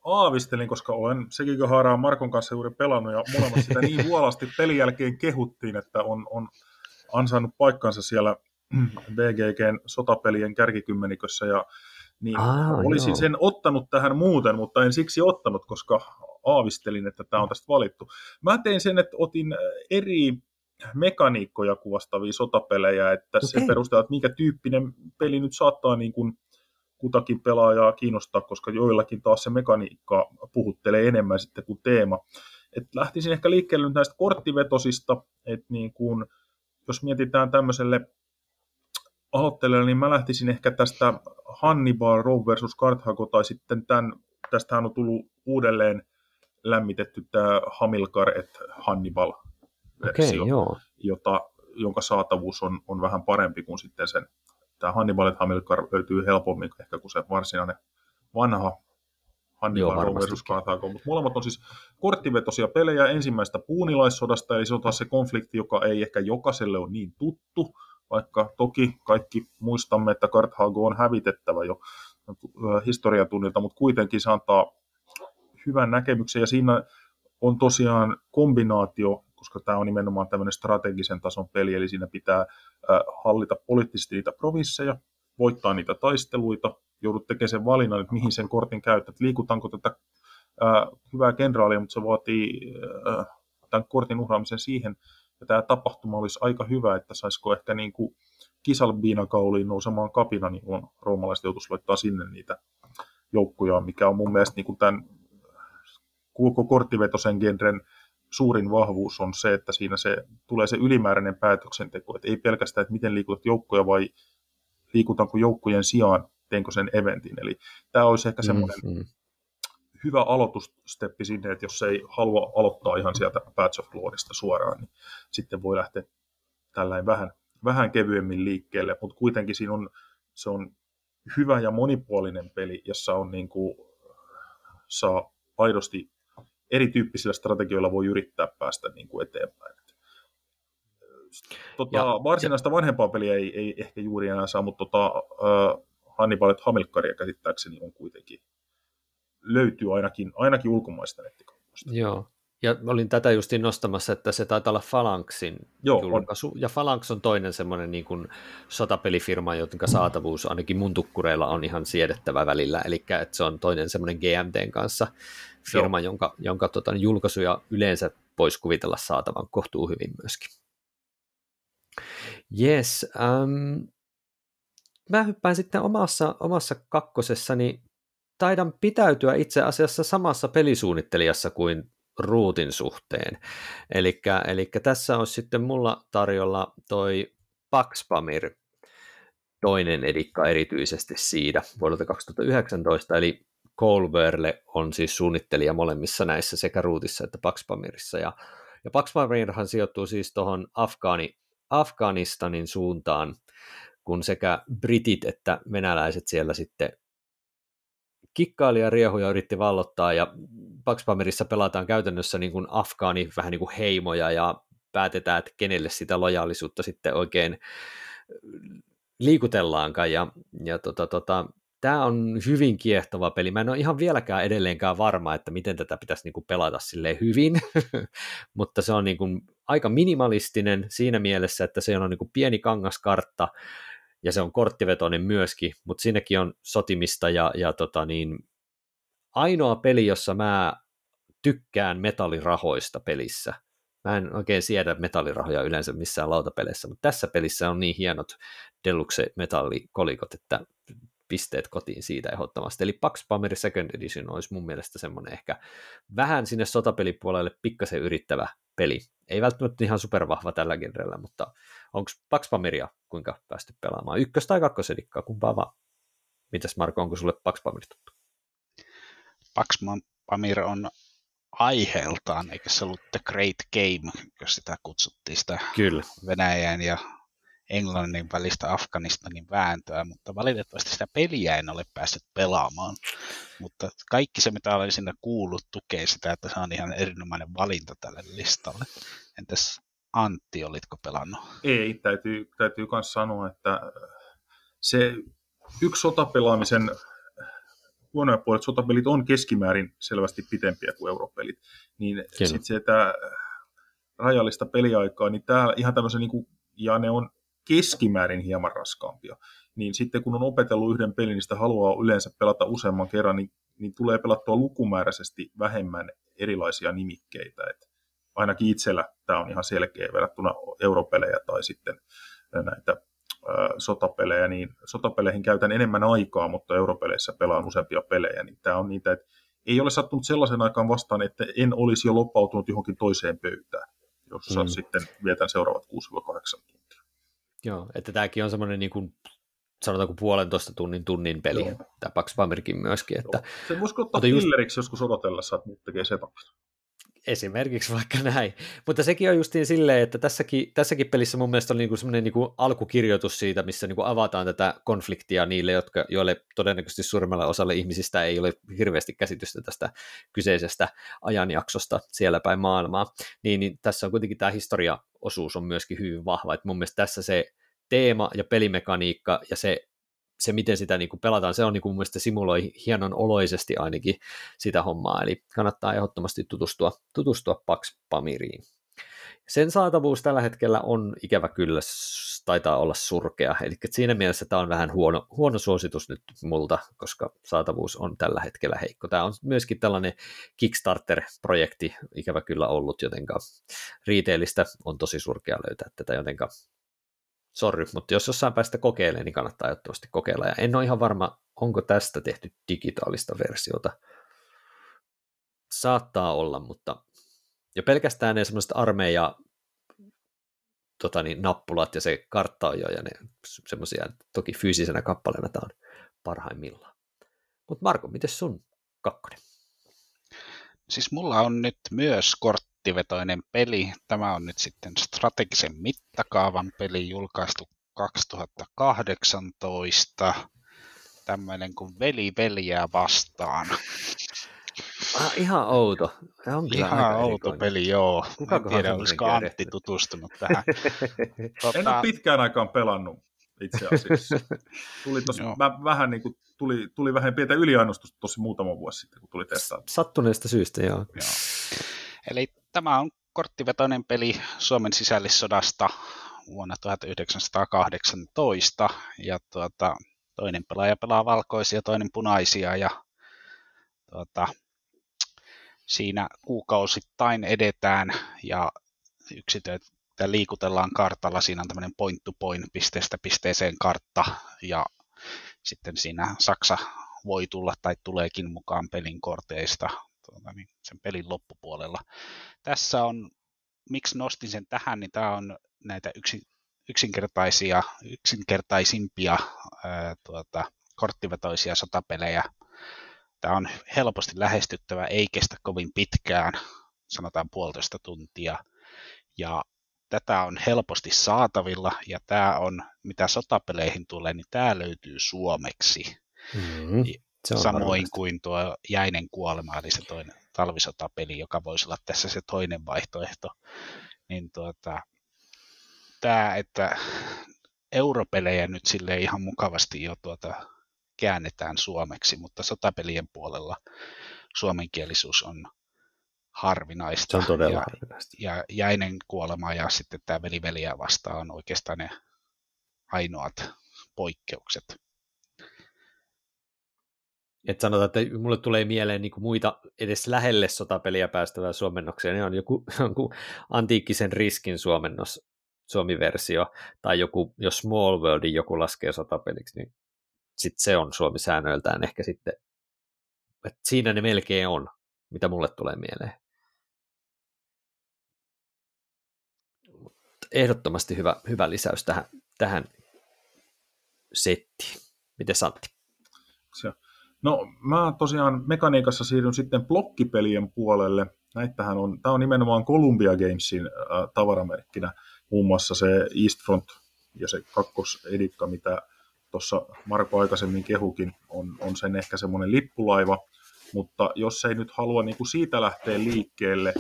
Speaker 2: aavistelin, koska olen Sekikahaaraa Markon kanssa juuri pelannut ja molemmat sitä niin huolasti pelin jälkeen kehuttiin, että on, on ansainnut paikkansa siellä BGGn sotapelien kärkikymmenikössä ja niin Aa, olisin joo. sen ottanut tähän muuten, mutta en siksi ottanut, koska aavistelin, että tämä on tästä valittu. Mä tein sen, että otin eri mekaniikkoja kuvastavia sotapelejä, että okay. se perustaa, että minkä tyyppinen peli nyt saattaa niin kuin kutakin pelaajaa kiinnostaa, koska joillakin taas se mekaniikka puhuttelee enemmän sitten kuin teema. Et lähtisin ehkä liikkeelle nyt näistä korttivetosista, että niin kuin, jos mietitään tämmöiselle aloittelijalle, niin mä lähtisin ehkä tästä Hannibal Rome versus Carthago, tai sitten tämän, tästähän on tullut uudelleen lämmitetty tämä Hamilcar et Hannibal versio, okay, jota, jonka saatavuus on, on vähän parempi kuin sitten sen tämä Hannibal Hamilcar löytyy helpommin ehkä kuin se varsinainen vanha Hannibal versus Carthago, mutta molemmat on siis korttivetosia pelejä ensimmäistä puunilaissodasta, eli se on taas se konflikti, joka ei ehkä jokaiselle ole niin tuttu, vaikka toki kaikki muistamme, että Carthago on hävitettävä jo historian tunnilta, mutta kuitenkin se antaa hyvän näkemyksen, ja siinä on tosiaan kombinaatio koska tämä on nimenomaan tämmöinen strategisen tason peli, eli siinä pitää hallita poliittisesti niitä provinsseja, voittaa niitä taisteluita, joudut tekemään sen valinnan, että mihin sen kortin käytät, liikutaanko tätä hyvää kenraalia, mutta se vaatii tämän kortin uhraamisen siihen, ja tämä tapahtuma olisi aika hyvä, että saisiko ehkä niin kuin kisalbiinakauliin nousemaan kapina, niin kun roomalaiset joutuisi laittaa sinne niitä joukkoja, mikä on mun mielestä niin kuin tämän koko korttivetosen genren suurin vahvuus on se, että siinä se, tulee se ylimääräinen päätöksenteko, että ei pelkästään, että miten liikutat joukkoja vai liikutaanko joukkojen sijaan, teenkö sen eventin. Eli tämä olisi ehkä semmoinen mm-hmm. hyvä aloitussteppi sinne, että jos ei halua aloittaa ihan sieltä Patch of Lordista suoraan, niin sitten voi lähteä tällainen vähän, vähän kevyemmin liikkeelle, mutta kuitenkin siinä on, se on hyvä ja monipuolinen peli, jossa on niin kuin, saa aidosti erityyppisillä strategioilla voi yrittää päästä niin kuin eteenpäin. Tota, ja, varsinaista ja... vanhempaa peliä ei, ei ehkä juuri enää saa, mutta tota, uh, Hannibal Hamilkaria käsittääkseni on kuitenkin, löytyy ainakin, ainakin ulkomaista nettikaupoista.
Speaker 1: Joo, ja olin tätä justiin nostamassa, että se taitaa olla Phalanxin Joo, julkaisu. On. Ja Phalanx on toinen semmoinen niin kuin sotapelifirma, jonka saatavuus ainakin mun tukkureilla on ihan siedettävä välillä. Eli se on toinen semmoinen GMTn kanssa firma, Joo. jonka, jonka tota, julkaisuja yleensä voisi kuvitella saatavan kohtuu hyvin myöskin. Yes, um, mä hyppään sitten omassa, omassa kakkosessani, taidan pitäytyä itse asiassa samassa pelisuunnittelijassa kuin ruutin suhteen. Eli tässä on sitten mulla tarjolla toi Paxpamir, toinen edikka erityisesti siitä vuodelta 2019, eli Colberle on siis suunnittelija molemmissa näissä sekä Ruutissa että Paxpamirissa. Ja, ja Paxpamirhan sijoittuu siis tuohon Afgaani, Afganistanin suuntaan, kun sekä britit että venäläiset siellä sitten kikkaili ja riehuja yritti vallottaa, ja Paxpamirissa pelataan käytännössä niin kuin afgaani, vähän niin kuin heimoja, ja päätetään, että kenelle sitä lojaalisuutta sitten oikein liikutellaankaan, ja, ja tota, tota, tämä on hyvin kiehtova peli. Mä en ole ihan vieläkään edelleenkään varma, että miten tätä pitäisi niinku pelata sille hyvin, mutta se on niinku aika minimalistinen siinä mielessä, että se on niinku pieni kangaskartta ja se on korttivetoinen myöskin, mutta siinäkin on sotimista ja, ja tota niin, ainoa peli, jossa mä tykkään metallirahoista pelissä. Mä en oikein siedä metallirahoja yleensä missään lautapeleissä, mutta tässä pelissä on niin hienot deluxe metallikolikot, että pisteet kotiin siitä ehdottomasti. Eli Pax Pameri Second Edition olisi mun mielestä semmoinen ehkä vähän sinne sotapelipuolelle pikkasen yrittävä peli. Ei välttämättä ihan supervahva tällä genrellä, mutta onko Pax Pamiria kuinka päästy pelaamaan? Ykkös- tai kakkosedikkaa, kumpaa vaan. Mitäs Marko, onko sulle Pax Pamir tuttu?
Speaker 3: Pax Pamir on aiheeltaan, eikä se ollut The Great Game, jos sitä kutsuttiin sitä
Speaker 1: Kyllä.
Speaker 3: Venäjän ja Englannin välistä Afganistanin vääntöä, mutta valitettavasti sitä peliä en ole päässyt pelaamaan. Mutta kaikki se, mitä olen sinne kuullut, tukee sitä, että se on ihan erinomainen valinta tälle listalle. Entäs Antti, olitko pelannut?
Speaker 2: Ei, täytyy, täytyy myös sanoa, että se yksi sotapelaamisen huonoja puolet, sotapelit on keskimäärin selvästi pitempiä kuin europelit, niin sitten se, että rajallista peliaikaa, niin täällä ihan tämmöisen, niin kuin, ja ne on keskimäärin hieman raskaampia, niin sitten kun on opetellut yhden pelin, niin sitä haluaa yleensä pelata useamman kerran, niin, niin tulee pelattua lukumääräisesti vähemmän erilaisia nimikkeitä. Et ainakin itsellä tämä on ihan selkeä verrattuna europelejä tai sitten näitä sotapelejä, niin sotapeleihin käytän enemmän aikaa, mutta europeleissä pelaan useampia pelejä, niin tämä on niitä, että ei ole sattunut sellaisen aikaan vastaan, että en olisi jo loppautunut johonkin toiseen pöytään, jossa mm. sitten vietän seuraavat 6-8 tuntia.
Speaker 1: Joo, että tämäkin on semmoinen niin kuin, sanotaanko puolentoista tunnin tunnin peli, Joo. tämä Pax Pamirkin myöskin. Että, Joo.
Speaker 2: Se voisiko ottaa just... joskus odotellessa, että nyt tekee setupista.
Speaker 1: Esimerkiksi vaikka näin. Mutta sekin on justiin silleen, että tässäkin, tässäkin pelissä mun mielestä on niinku semmoinen niinku alkukirjoitus siitä, missä niinku avataan tätä konfliktia niille, jotka, joille todennäköisesti suurimmalle osalle ihmisistä ei ole hirveästi käsitystä tästä kyseisestä ajanjaksosta siellä päin maailmaa. Niin, niin tässä on kuitenkin tämä historiaosuus on myöskin hyvin vahva. Et mun mielestä tässä se teema ja pelimekaniikka ja se se, miten sitä niin kuin pelataan, se on niin kuin mun mielestä simuloi hienon oloisesti ainakin sitä hommaa, eli kannattaa ehdottomasti tutustua, tutustua Pax Pamiriin. Sen saatavuus tällä hetkellä on ikävä kyllä, taitaa olla surkea, eli siinä mielessä tämä on vähän huono, huono suositus nyt multa, koska saatavuus on tällä hetkellä heikko. Tämä on myöskin tällainen Kickstarter-projekti ikävä kyllä ollut, jotenka retailista on tosi surkea löytää tätä, jotenka sorry, mutta jos jossain päästä kokeilemaan, niin kannattaa ehdottomasti kokeilla. Ja en ole ihan varma, onko tästä tehty digitaalista versiota. Saattaa olla, mutta jo pelkästään ne semmoiset armeija tota niin, nappulat ja se kartta on jo, ja ne semmoisia, toki fyysisenä kappaleena tämä on parhaimmillaan. Mutta Marko, miten sun kakkonen?
Speaker 3: Siis mulla on nyt myös kort pakettivetoinen peli. Tämä on nyt sitten strategisen mittakaavan peli julkaistu 2018. Tämmöinen kuin Veli veliä vastaan.
Speaker 1: Ah, ihan outo.
Speaker 3: On ihan outo erikoinen. peli, joo. Kuka en tiedä, olisiko Antti tutustunut tähän.
Speaker 2: tota... En ole pitkään aikaan pelannut itse asiassa. Tuli tos, mä, vähän niin kuin, tuli, tuli vähän pientä yliannostusta tosi muutama vuosi sitten, kun tuli testaa.
Speaker 1: Sattuneesta syystä, joo. joo.
Speaker 3: Eli tämä on korttivetoinen peli Suomen sisällissodasta vuonna 1918, ja tuota, toinen pelaaja pelaa valkoisia, toinen punaisia, ja tuota, siinä kuukausittain edetään, ja yksitöitä liikutellaan kartalla, siinä on tämmöinen point to point pisteestä pisteeseen kartta, ja sitten siinä Saksa voi tulla tai tuleekin mukaan pelin korteista tuota, niin sen pelin loppupuolella. Tässä on, miksi nostin sen tähän, niin tämä on näitä yksin, yksinkertaisia, yksinkertaisimpia ää, tuota, korttivetoisia sotapelejä. Tämä on helposti lähestyttävä, ei kestä kovin pitkään, sanotaan puolitoista tuntia. Ja tätä on helposti saatavilla, ja tämä on, mitä sotapeleihin tulee, niin tämä löytyy suomeksi. Mm-hmm. Se on Samoin varmasti. kuin tuo Jäinen kuolema, eli se toinen talvisotapeli, joka voisi olla tässä se toinen vaihtoehto. Niin tuota, tämä, että europelejä nyt sille ihan mukavasti jo tuota, käännetään suomeksi, mutta sotapelien puolella suomenkielisyys on harvinaista.
Speaker 1: Se on todella
Speaker 3: ja,
Speaker 1: harvinaista.
Speaker 3: Ja jäinen kuolema ja sitten tämä veliveliä vastaan on oikeastaan ne ainoat poikkeukset.
Speaker 1: Että sanotaan, että mulle tulee mieleen niin muita edes lähelle sotapeliä päästävää suomennoksia, ne on joku, joku antiikkisen riskin suomennos, suomiversio, tai joku, jos Small Worldin joku laskee sotapeliksi, niin sitten se on suomisäännöiltään ehkä sitten, että siinä ne melkein on, mitä mulle tulee mieleen. ehdottomasti hyvä, hyvä lisäys tähän, tähän settiin. Miten Santti?
Speaker 2: No mä tosiaan mekaniikassa siirryn sitten blokkipelien puolelle. Näitähän on, tämä on nimenomaan Columbia Gamesin äh, tavaramerkkinä, muun muassa se Eastfront ja se kakkosedikka, mitä tuossa Marko aikaisemmin kehukin, on, on sen ehkä semmoinen lippulaiva, mutta jos ei nyt halua niin kuin siitä lähteä liikkeelle,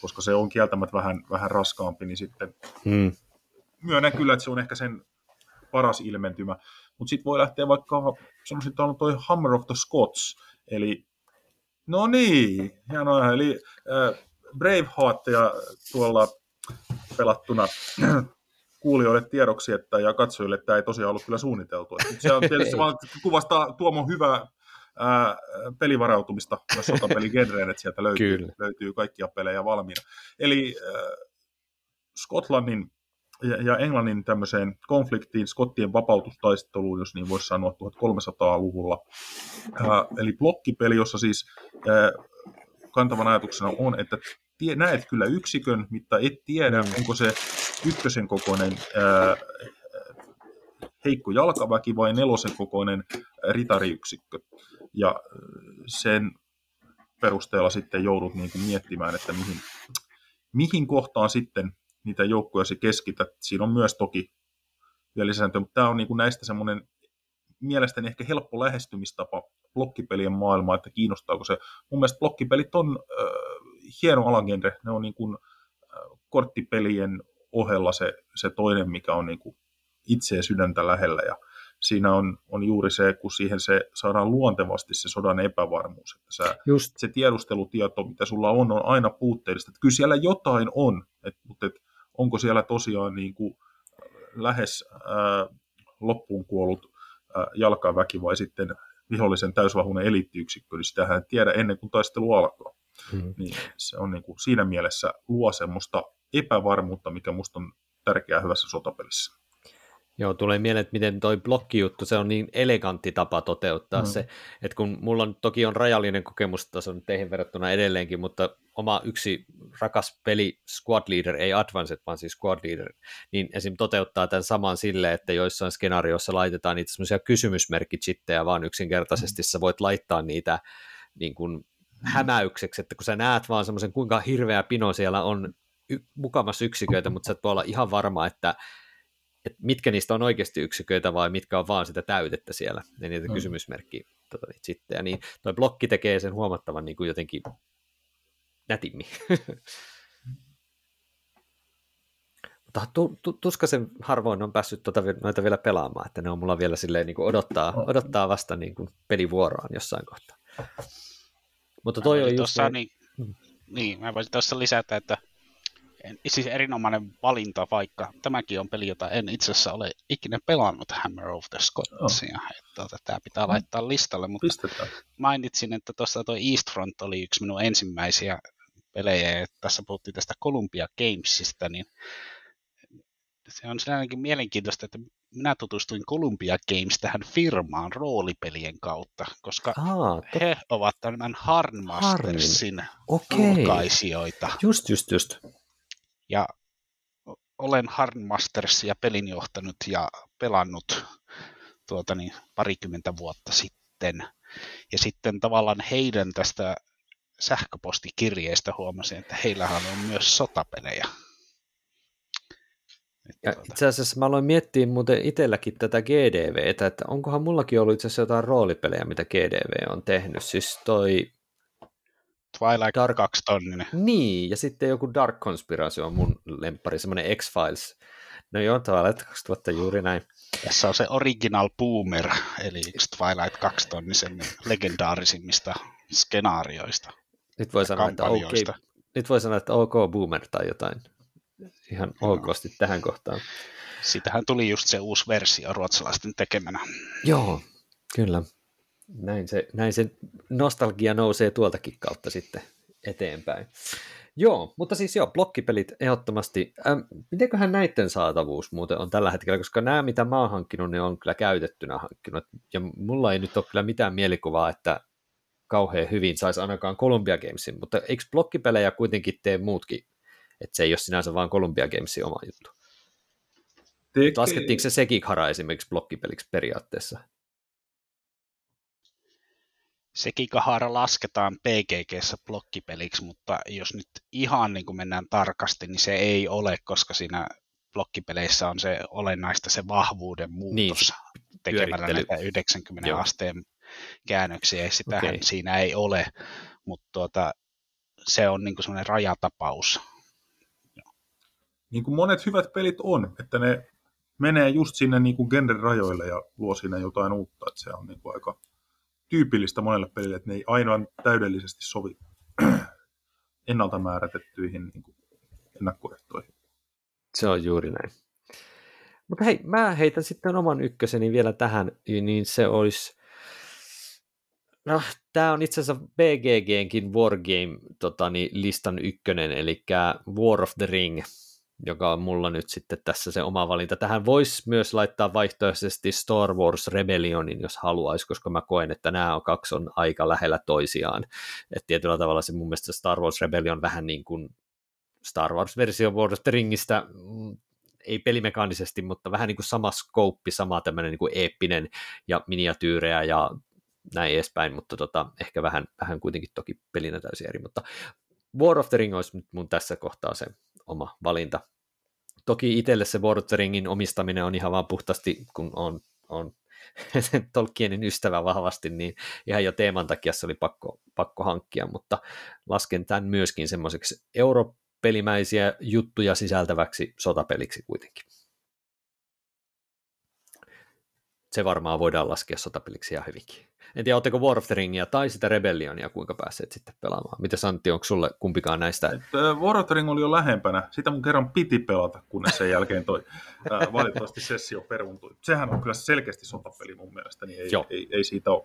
Speaker 2: koska se on kieltämättä vähän, vähän raskaampi, niin sitten hmm. myönnän kyllä, että se on ehkä sen paras ilmentymä. Mutta sitten voi lähteä vaikka semmoisin, että on toi Hammer of the Scots, eli no niin, hienoa, eli äh, Braveheartia tuolla pelattuna kuulijoille tiedoksi että, ja katsojille, että tämä ei tosiaan ollut kyllä suunniteltu. Et se on tietysti vaan kuvastaa Tuomon hyvää ää, pelivarautumista myös sotapeligenreen, että sieltä löytyy, löytyy kaikkia pelejä valmiina. Eli äh, Skotlannin ja, ja Englannin tämmöiseen konfliktiin, skottien vapautustaisteluun, jos niin voisi sanoa 1300-luvulla. Ää, eli blokkipeli, jossa siis ää, kantavan ajatuksena on, että tie, näet kyllä yksikön, mutta et tiedä, mm. onko se ykkösen kokoinen ää, heikko jalkaväki vai nelosen kokoinen ritariyksikkö. Ja sen perusteella sitten joudut niin kuin miettimään, että mihin, mihin kohtaan sitten niitä joukkoja se keskität. Siinä on myös toki vielä lisäntö, mutta tämä on niin kuin näistä semmoinen mielestäni ehkä helppo lähestymistapa blokkipelien maailmaa, että kiinnostaako se. Mun mielestä blokkipelit on äh, hieno alagenre, ne on niin kuin, äh, korttipelien ohella se, se toinen, mikä on niin kuin itseä sydäntä lähellä ja siinä on, on juuri se, kun siihen se saadaan luontevasti se sodan epävarmuus. Että sä, Just. Se tiedustelutieto, mitä sulla on, on aina puutteellista. Että kyllä siellä jotain on, et, mutta et, onko siellä tosiaan niin kuin lähes ää, loppuun kuollut ää, jalkaväki vai sitten vihollisen täysvahuinen eliittiyksikkö, niin sitähän ei tiedä ennen kuin taistelu alkaa. Hmm. Niin se on niin kuin siinä mielessä luo semmoista epävarmuutta, mikä musta on tärkeää hyvässä sotapelissä.
Speaker 1: Joo, tulee mieleen, että miten toi blokkijuttu, se on niin elegantti tapa toteuttaa mm. se, että kun mulla on, toki on rajallinen kokemus on teihin verrattuna edelleenkin, mutta oma yksi rakas peli Squad Leader, ei Advanced, vaan siis Squad Leader, niin esim. toteuttaa tämän saman sille, että joissain skenaarioissa laitetaan niitä semmoisia kysymysmerkitsittejä, vaan yksinkertaisesti mm. sä voit laittaa niitä niin kuin mm. hämäykseksi, että kun sä näet vaan semmoisen kuinka hirveä pino siellä on y- mukamassa yksiköitä, mutta sä et voi olla ihan varma, että että mitkä niistä on oikeasti yksiköitä vai mitkä on vaan sitä täytettä siellä, ja niitä mm. kysymysmerkkiä tota, niitä sitten. Ja niin toi blokki tekee sen huomattavan niin kuin jotenkin nätimmin. Mutta tu, tu, tuskasen harvoin on päässyt tuota, noita vielä pelaamaan, että ne on mulla vielä silleen niin kuin odottaa, odottaa vasta niin kuin pelivuoroaan jossain kohtaa. Mutta toi on just...
Speaker 3: Ne... Niin, mm. niin, mä voisin tuossa lisätä, että siis erinomainen valinta, vaikka tämäkin on peli, jota en itse asiassa ole ikinä pelannut Hammer of the Scotsia. Oh. Että tota, tämä pitää laittaa listalle, mutta Pistetään. mainitsin, että tuossa tuo Eastfront oli yksi minun ensimmäisiä pelejä, ja tässä puhuttiin tästä Columbia Gamesista, niin se on ainakin mielenkiintoista, että minä tutustuin Columbia Games tähän firmaan roolipelien kautta, koska Aa, he ovat tämän Harnmastersin okay. julkaisijoita.
Speaker 1: Just, just, just.
Speaker 3: Ja olen Harnmastersia pelin johtanut ja pelannut tuota niin, parikymmentä vuotta sitten. Ja sitten tavallaan heidän tästä sähköpostikirjeestä huomasin, että heillähän on myös sotapelejä.
Speaker 1: Ja tuota. itse asiassa mä aloin miettiä muuten itselläkin tätä GDVtä, että onkohan mullakin ollut itse asiassa jotain roolipelejä, mitä GDV on tehnyt. Siis toi
Speaker 3: Twilight Dark... kaksi tonninen.
Speaker 1: Niin, ja sitten joku Dark Conspiracy on mun lemppari, semmoinen X-Files. No joo, Twilight 2000 juuri näin.
Speaker 3: Tässä on se Original Boomer, eli yksi Twilight 2 tonnisen legendaarisimmista skenaarioista.
Speaker 1: Nyt voi sanoa, että okay, nyt voi sanoa, että ok Boomer tai jotain ihan okosti no. tähän kohtaan.
Speaker 3: Sitähän tuli just se uusi versio ruotsalaisten tekemänä.
Speaker 1: Joo, kyllä näin se, näin se nostalgia nousee tuoltakin kautta sitten eteenpäin. Joo, mutta siis joo, blokkipelit ehdottomasti. Ähm, mitenköhän näiden saatavuus muuten on tällä hetkellä, koska nämä, mitä mä oon hankkinut, ne on kyllä käytettynä hankkinut. Ja mulla ei nyt ole kyllä mitään mielikuvaa, että kauhean hyvin saisi ainakaan Columbia Gamesin, mutta eikö blokkipelejä kuitenkin tee muutkin? Että se ei ole sinänsä vaan Columbia Gamesin oma juttu. Tekee... Laskettiinko se Sekihara esimerkiksi blokkipeliksi periaatteessa?
Speaker 3: Sekikahara lasketaan PGGssä blokkipeliksi, mutta jos nyt ihan niin kuin mennään tarkasti, niin se ei ole, koska siinä blokkipeleissä on se olennaista se vahvuuden muutos niin, tekemällä näitä 90 Joo. asteen käännöksiä, ja sitähän okay. siinä ei ole, mutta tuota, se on niin kuin semmoinen rajatapaus.
Speaker 2: Niin kuin monet hyvät pelit on, että ne menee just sinne niin kuin rajoille ja luo siinä jotain uutta, että se on niin kuin aika tyypillistä monelle pelille, että ne ei ainoan täydellisesti sovi ennalta määrätettyihin niin ennakkoehtoihin.
Speaker 1: Se on juuri näin. Mutta hei, mä heitän sitten oman ykköseni vielä tähän, niin se olisi... No, tämä on itse asiassa BGGnkin Wargame tota, niin, listan ykkönen, eli War of the Ring – joka on mulla nyt sitten tässä se oma valinta. Tähän voisi myös laittaa vaihtoehtoisesti Star Wars Rebellionin, jos haluaisi, koska mä koen, että nämä on kaksi on aika lähellä toisiaan. Että tietyllä tavalla se mun mielestä Star Wars Rebellion vähän niin kuin Star Wars-versio World of the Ringistä, mm, ei pelimekaanisesti, mutta vähän niin kuin sama skouppi, sama tämmöinen niin kuin eeppinen ja miniatyyrejä ja näin edespäin, mutta tota, ehkä vähän, vähän kuitenkin toki pelinä täysin eri, mutta War of the Ring olisi nyt mun tässä kohtaa se oma valinta. Toki itselle se War of the Ringin omistaminen on ihan vaan puhtaasti, kun on, on Tolkienin ystävä vahvasti, niin ihan jo teeman takia se oli pakko, pakko hankkia, mutta lasken tämän myöskin semmoiseksi europelimäisiä juttuja sisältäväksi sotapeliksi kuitenkin. Se varmaan voidaan laskea sotapeliksi ihan hyvinkin. En tiedä, oletteko War of the Ringia tai sitä Rebellionia, kuinka päässeet sitten pelaamaan. Miten Santti, onko sulle kumpikaan näistä?
Speaker 2: Et, War of the Ring oli jo lähempänä. Sitä mun kerran piti pelata, kunnes sen jälkeen toi äh, valitettavasti sessio peruuntui. Sehän on kyllä selkeästi sotapeli mun mielestä, niin ei, ei, ei siitä ole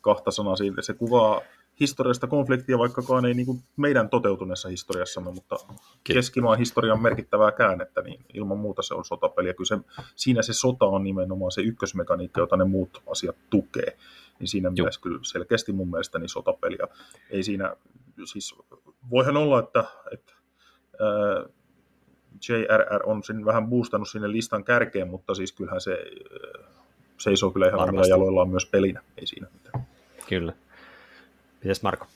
Speaker 2: kahta sanaa siitä. Se kuvaa historiallista konfliktia, vaikkakaan ei niin kuin meidän toteutuneessa historiassamme, mutta keskimaan historian merkittävää käännettä, niin ilman muuta se on sotapeli. Ja kyllä se, siinä se sota on nimenomaan se ykkösmekaniikka, jota ne muut asiat tukee niin siinä Joo. mielessä kyllä selkeästi mun mielestä niin sotapeliä. Ei siinä, siis voihan olla, että, että ää, JRR on sen vähän boostannut sinne listan kärkeen, mutta siis kyllähän se seisoo kyllä ihan omilla jaloillaan myös pelinä, ei siinä mitään.
Speaker 1: Kyllä. Mites Marko?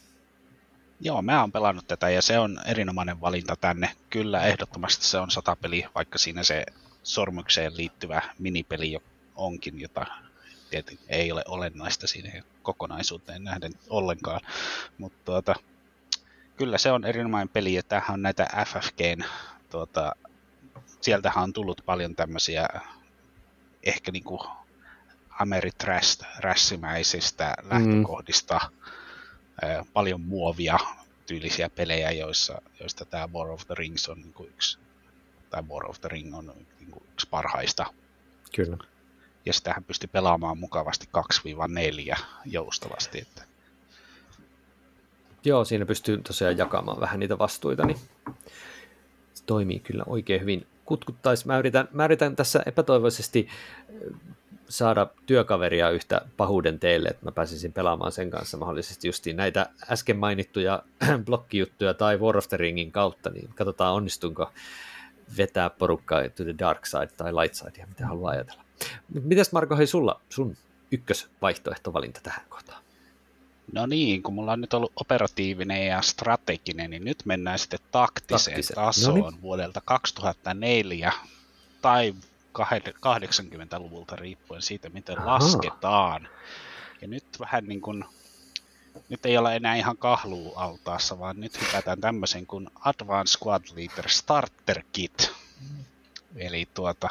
Speaker 3: Joo, mä oon pelannut tätä ja se on erinomainen valinta tänne. Kyllä, ehdottomasti se on satapeli, vaikka siinä se sormukseen liittyvä minipeli onkin, jota tietenkin ei ole olennaista siinä kokonaisuuteen nähden ollenkaan. Mutta tuota, kyllä se on erinomainen peli, ja tämähän on näitä FFGn, tuota, sieltähän on tullut paljon tämmöisiä ehkä niinku Ameritrash-rässimäisistä mm. lähtökohdista mm. Paljon muovia tyylisiä pelejä, joissa, joista tämä War of the Rings on niinku yksi, tai War of the Ring on niinku yksi parhaista.
Speaker 1: Kyllä
Speaker 3: ja sitähän pystyi pelaamaan mukavasti 2-4 joustavasti. Että.
Speaker 1: Joo, siinä pystyy tosiaan jakamaan vähän niitä vastuita, niin se toimii kyllä oikein hyvin. Kutkuttaisi, mä yritän, mä yritän tässä epätoivoisesti saada työkaveria yhtä pahuuden teille, että mä pääsisin pelaamaan sen kanssa mahdollisesti justiin näitä äsken mainittuja blokkijuttuja tai War of the Ringin kautta, niin katsotaan onnistunko vetää porukkaa to the dark side tai light side, mitä haluaa ajatella. Mites Marko, hei sulla sun ykkösvaihtoehtovalinta tähän kohtaan?
Speaker 3: No niin, kun mulla on nyt ollut operatiivinen ja strateginen, niin nyt mennään sitten taktiseen Taktisen. tasoon no niin. vuodelta 2004 tai 80-luvulta riippuen siitä, miten Aha. lasketaan. Ja nyt vähän niin kuin, nyt ei ole enää ihan kahluu altaassa, vaan nyt hypätään tämmöisen kuin Advanced Squad Leader Starter Kit. Eli tuota,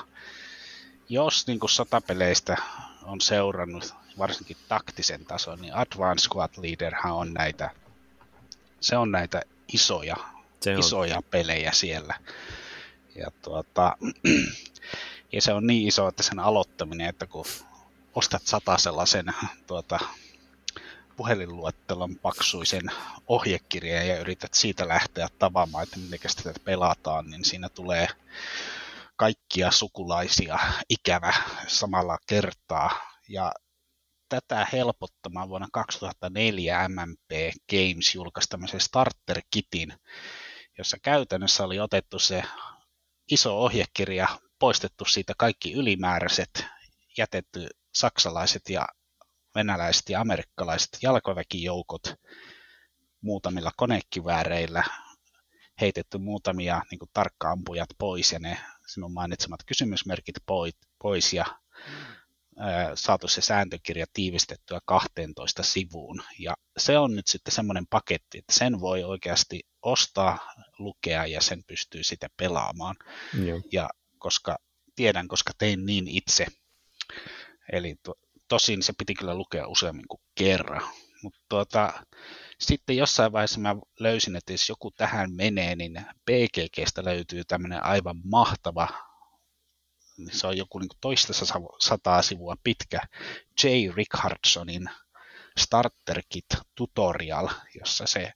Speaker 3: jos niin kuin sotapeleistä on seurannut varsinkin taktisen tason, niin Advanced Squad Leaderhan on näitä, se on näitä isoja, se on. isoja pelejä siellä. Ja, tuota, ja se on niin iso, että sen aloittaminen, että kun ostat sata sellaisen tuota, puhelinluettelon paksuisen ohjekirjan ja yrität siitä lähteä tavaamaan, että miten sitä pelataan, niin siinä tulee kaikkia sukulaisia ikävä samalla kertaa. Ja tätä helpottamaan vuonna 2004 MMP Games julkaisi tämmöisen starter-kitin, jossa käytännössä oli otettu se iso ohjekirja poistettu siitä kaikki ylimääräiset, jätetty saksalaiset ja venäläiset ja amerikkalaiset jalkaväkijoukot muutamilla konekivääreillä, heitetty muutamia niin kuin tarkkaampujat pois ja ne sinun mainitsemat kysymysmerkit pois ja saatu se sääntökirja tiivistettyä 12 sivuun. Ja se on nyt sitten semmoinen paketti, että sen voi oikeasti ostaa, lukea ja sen pystyy sitten pelaamaan. Joo. Ja koska tiedän, koska tein niin itse. Eli to, tosin se piti kyllä lukea useammin kuin kerran. Mutta tuota, sitten jossain vaiheessa mä löysin, että jos joku tähän menee, niin BGGstä löytyy tämmöinen aivan mahtava se on joku niin toista sataa sivua pitkä J. Rickardsonin Starter Kit tutorial, jossa se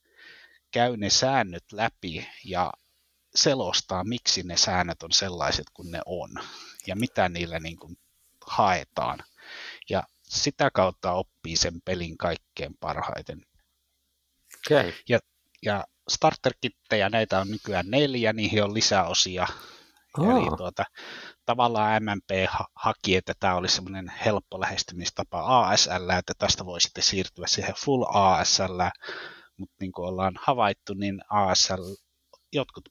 Speaker 3: käy ne säännöt läpi ja selostaa, miksi ne säännöt on sellaiset kuin ne on ja mitä niillä niin kuin haetaan. Ja sitä kautta oppii sen pelin kaikkein parhaiten.
Speaker 1: Okay.
Speaker 3: Ja, ja starterkittejä, näitä on nykyään neljä, niihin on lisäosia. Oh. Eli tuota, tavallaan MMP haki, että tämä olisi semmoinen helppo lähestymistapa ASL, että tästä voi sitten siirtyä siihen full ASL, mutta niin kuin ollaan havaittu, niin ASL, jotkut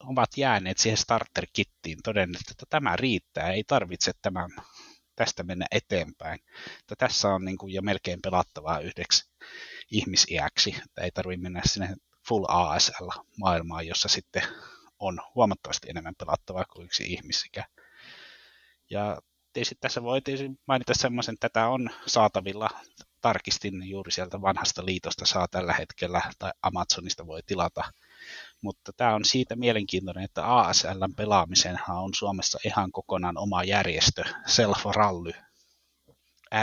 Speaker 3: ovat jääneet siihen starter-kittiin todenneet, että tämä riittää, ei tarvitse tämän, tästä mennä eteenpäin. Että tässä on niin kuin jo melkein pelattavaa yhdeksi ihmisiäksi, että ei tarvitse mennä sinne full ASL-maailmaan, jossa sitten on huomattavasti enemmän pelattavaa kuin yksi ihmisikä. Ja tietysti tässä voi mainita semmoisen, että tätä on saatavilla. Tarkistin juuri sieltä vanhasta liitosta saa tällä hetkellä, tai Amazonista voi tilata. Mutta tämä on siitä mielenkiintoinen, että ASLn pelaamisenhan on Suomessa ihan kokonaan oma järjestö, Self Rally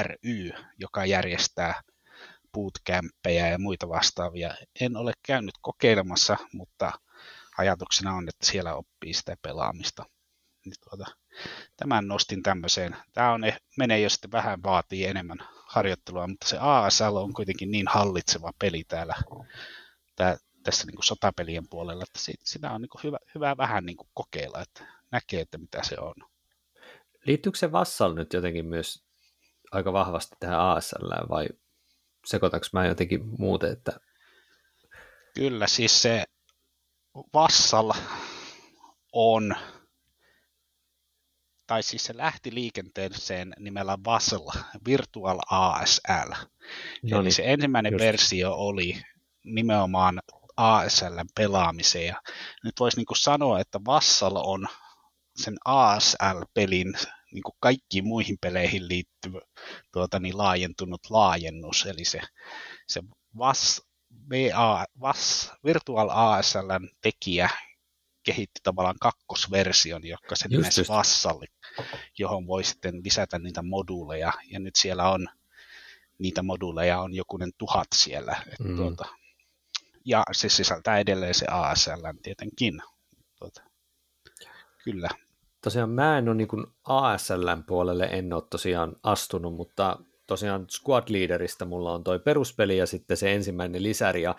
Speaker 3: ry, joka järjestää bootcampeja ja muita vastaavia. En ole käynyt kokeilemassa, mutta ajatuksena on, että siellä oppii sitä pelaamista. Niin tuota, tämän nostin tämmöiseen. Tämä on, menee jo sitten vähän vaatii enemmän harjoittelua, mutta se ASL on kuitenkin niin hallitseva peli täällä tää, tässä niin kuin sotapelien puolella, että sitä on niin kuin hyvä, hyvä vähän niin kuin kokeilla, että näkee, että mitä se on.
Speaker 1: Liittyykö se Vassal nyt jotenkin myös aika vahvasti tähän ASL vai sekoitanko mä jotenkin muuten, että...
Speaker 3: Kyllä, siis se Vassal on tai siis se lähti liikenteeseen nimellä Vassal Virtual ASL. No Eli niin, se ensimmäinen just. versio oli nimenomaan ASLn pelaamiseen. Ja nyt voisi niin sanoa, että Vassal on sen ASL-pelin niin kuin kaikkiin muihin peleihin liittyvä tuota, niin laajentunut laajennus. Eli se, se VAS, VA, VAS, Virtual ASLn tekijä kehitti tavallaan kakkosversion, joka se nimesi Vassalli, johon voi sitten lisätä niitä moduuleja, ja nyt siellä on niitä moduuleja on jokunen tuhat siellä. Että mm. tuota, ja se sisältää edelleen se ASL tietenkin. Tuota, kyllä.
Speaker 1: Tosiaan mä en ole niin ASLn puolelle en ole tosiaan astunut, mutta tosiaan Squad Leaderista mulla on toi peruspeli ja sitten se ensimmäinen lisäri, ja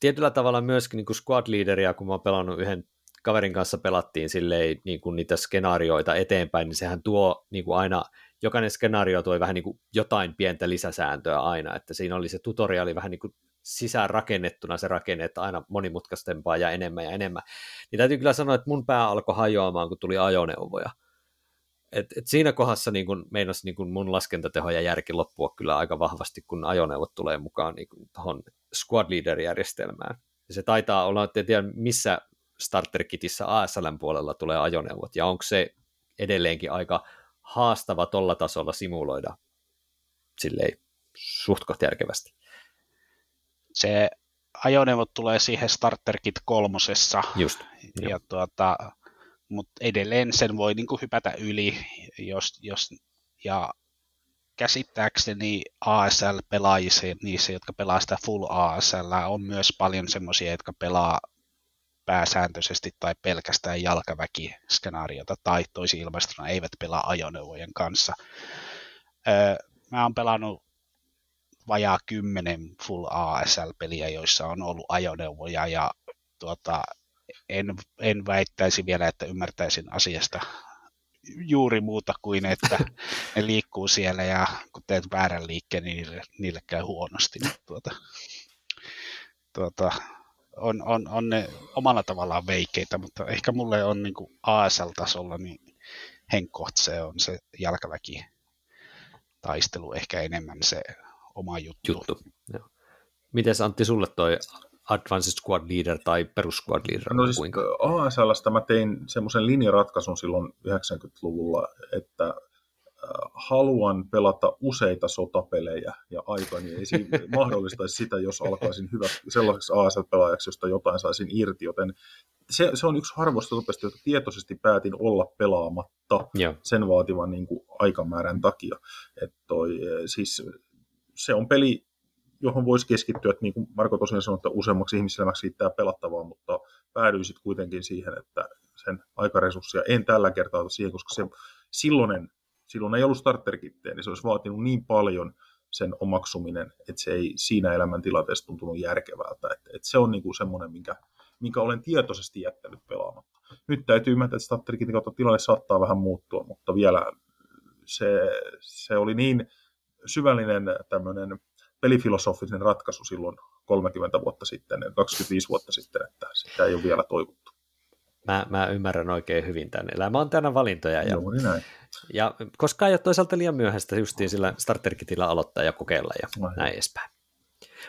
Speaker 1: tietyllä tavalla myöskin niin squad leaderia, kun mä oon pelannut yhden kaverin kanssa pelattiin silleen niin kuin niitä skenaarioita eteenpäin, niin sehän tuo niin kuin aina, jokainen skenaario tuo vähän niin kuin jotain pientä lisäsääntöä aina, että siinä oli se tutoriaali vähän niin kuin sisään rakennettuna se rakenne, että aina monimutkaistempaa ja enemmän ja enemmän. Niin täytyy kyllä sanoa, että mun pää alkoi hajoamaan, kun tuli ajoneuvoja. Et, et siinä kohdassa niin kun meinasi niin kun mun laskentateho ja järki loppua kyllä aika vahvasti, kun ajoneuvot tulee mukaan niin tuohon squad leader-järjestelmään. Ja se taitaa olla, että en tiedä missä starterkitissä ASLn puolella tulee ajoneuvot, ja onko se edelleenkin aika haastava tolla tasolla simuloida silleen suht järkevästi?
Speaker 3: Se ajoneuvot tulee siihen Starter Kit kolmosessa,
Speaker 1: Just,
Speaker 3: ja jo. tuota, mutta edelleen sen voi niinku hypätä yli, jos, jos, ja käsittääkseni ASL-pelaajissa, niissä, jotka pelaa sitä full ASL, on myös paljon semmoisia, jotka pelaa pääsääntöisesti tai pelkästään jalkaväkiskenaariota tai toisi ilmastuna eivät pelaa ajoneuvojen kanssa. Öö, mä oon pelannut vajaa kymmenen full ASL-peliä, joissa on ollut ajoneuvoja ja tuota, en, en väittäisi vielä, että ymmärtäisin asiasta juuri muuta kuin, että ne liikkuu siellä ja kun teet väärän liikkeen, niin niille, niille käy huonosti. Tuota, tuota, on, on, on ne omalla tavallaan veikeitä, mutta ehkä mulle on niin kuin ASL-tasolla niin henkkoht se on se jalkaväki taistelu ehkä enemmän se oma juttu. juttu.
Speaker 1: Joo. Miten Antti sulle toi Advanced Squad Leader tai Perus Squad Leader?
Speaker 2: No siis kuinka? ASLstä mä tein semmoisen linjaratkaisun silloin 90-luvulla, että haluan pelata useita sotapelejä ja aikani ei siinä mahdollistaisi sitä, jos alkaisin hyvä, sellaiseksi ASL-pelaajaksi, josta jotain saisin irti, joten se, se on yksi harvoista sotapelistä, jota tietoisesti päätin olla pelaamatta ja. sen vaativan niin kuin, aikamäärän takia. Et toi, siis, se on peli, johon voisi keskittyä, että niin kuin Marko tosiaan sanoi, että useammaksi ihmiselämäksi riittää pelattavaa, mutta päädyin sitten kuitenkin siihen, että sen aikaresurssia en tällä kertaa ota siihen, koska se silloinen silloin ei ollut starterkitteä, niin se olisi vaatinut niin paljon sen omaksuminen, että se ei siinä elämäntilanteessa tuntunut järkevältä. Että, että se on niin kuin semmoinen, minkä, minkä olen tietoisesti jättänyt pelaamatta. Nyt täytyy ymmärtää, että starterkitin kautta tilanne saattaa vähän muuttua, mutta vielä se, se oli niin syvällinen tämmöinen pelifilosofinen ratkaisu silloin 30 vuotta sitten, 25 vuotta sitten, että sitä ei ole vielä toivottu.
Speaker 1: Mä, mä ymmärrän oikein hyvin tämän. Elämä on tänä valintoja. Ja,
Speaker 2: Joo, niin näin.
Speaker 1: ja koska ei ole toisaalta liian myöhäistä justiin sillä starterkitillä aloittaa ja kokeilla ja no, näin edespäin.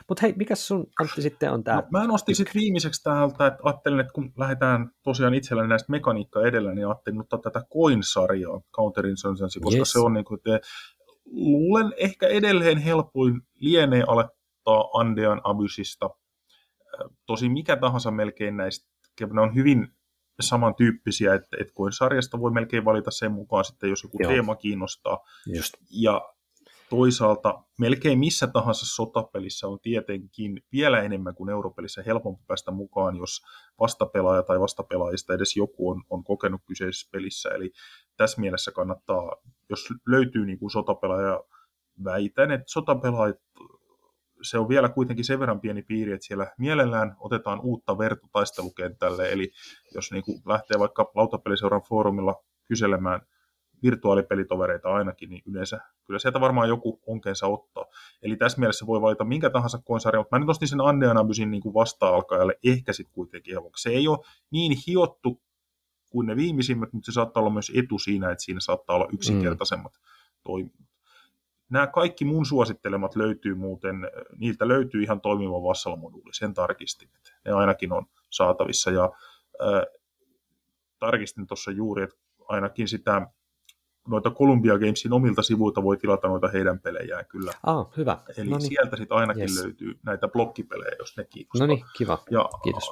Speaker 1: Mutta hei, mikä sun Antti sitten on tämä? No,
Speaker 2: mä nostin sitten viimeiseksi täältä, että ajattelin, että kun lähdetään tosiaan itselläni näistä mekaniikkaa edellä, niin ajattelin ottaa tätä Coin-sarjaa, Counter Insurgency, koska yes. se on niin kuin, te, luulen ehkä edelleen helpoin lienee alettaa Andean Abysista. Tosi mikä tahansa melkein näistä, ne on hyvin samantyyppisiä, että, että kuin sarjasta voi melkein valita sen mukaan sitten, jos joku Joo. teema kiinnostaa.
Speaker 1: Just.
Speaker 2: Ja toisaalta melkein missä tahansa sotapelissä on tietenkin vielä enemmän kuin europelissä helpompi päästä mukaan, jos vastapelaaja tai vastapelaajista edes joku on, on kokenut kyseisessä pelissä. Eli tässä mielessä kannattaa, jos löytyy niin kuin sotapelaaja, väitän, että sotapelaajat se on vielä kuitenkin sen verran pieni piiri, että siellä mielellään otetaan uutta vertotaistelukentälle, eli jos niin kuin lähtee vaikka lautapeliseuran foorumilla kyselemään virtuaalipelitovereita ainakin, niin yleensä kyllä sieltä varmaan joku onkeensa ottaa. Eli tässä mielessä voi valita minkä tahansa koensarjan, mutta mä nyt nostin sen Andeanabysin niin vasta-alkajalle ehkä sitten kuitenkin Se ei ole niin hiottu kuin ne viimeisimmät, mutta se saattaa olla myös etu siinä, että siinä saattaa olla yksinkertaisemmat mm. toiminnot. Nämä kaikki mun suosittelemat löytyy muuten, niiltä löytyy ihan toimiva Vassal-moduuli, sen tarkistin, että ne ainakin on saatavissa. Ja äh, tarkistin tuossa juuri, että ainakin sitä noita Columbia Gamesin omilta sivuilta voi tilata noita heidän pelejään kyllä.
Speaker 1: Ah, hyvä.
Speaker 2: Eli Noniin. sieltä sitten ainakin yes. löytyy näitä blokkipelejä, jos ne kiinnostaa.
Speaker 1: No niin, kiva.
Speaker 2: Ja Kiitos.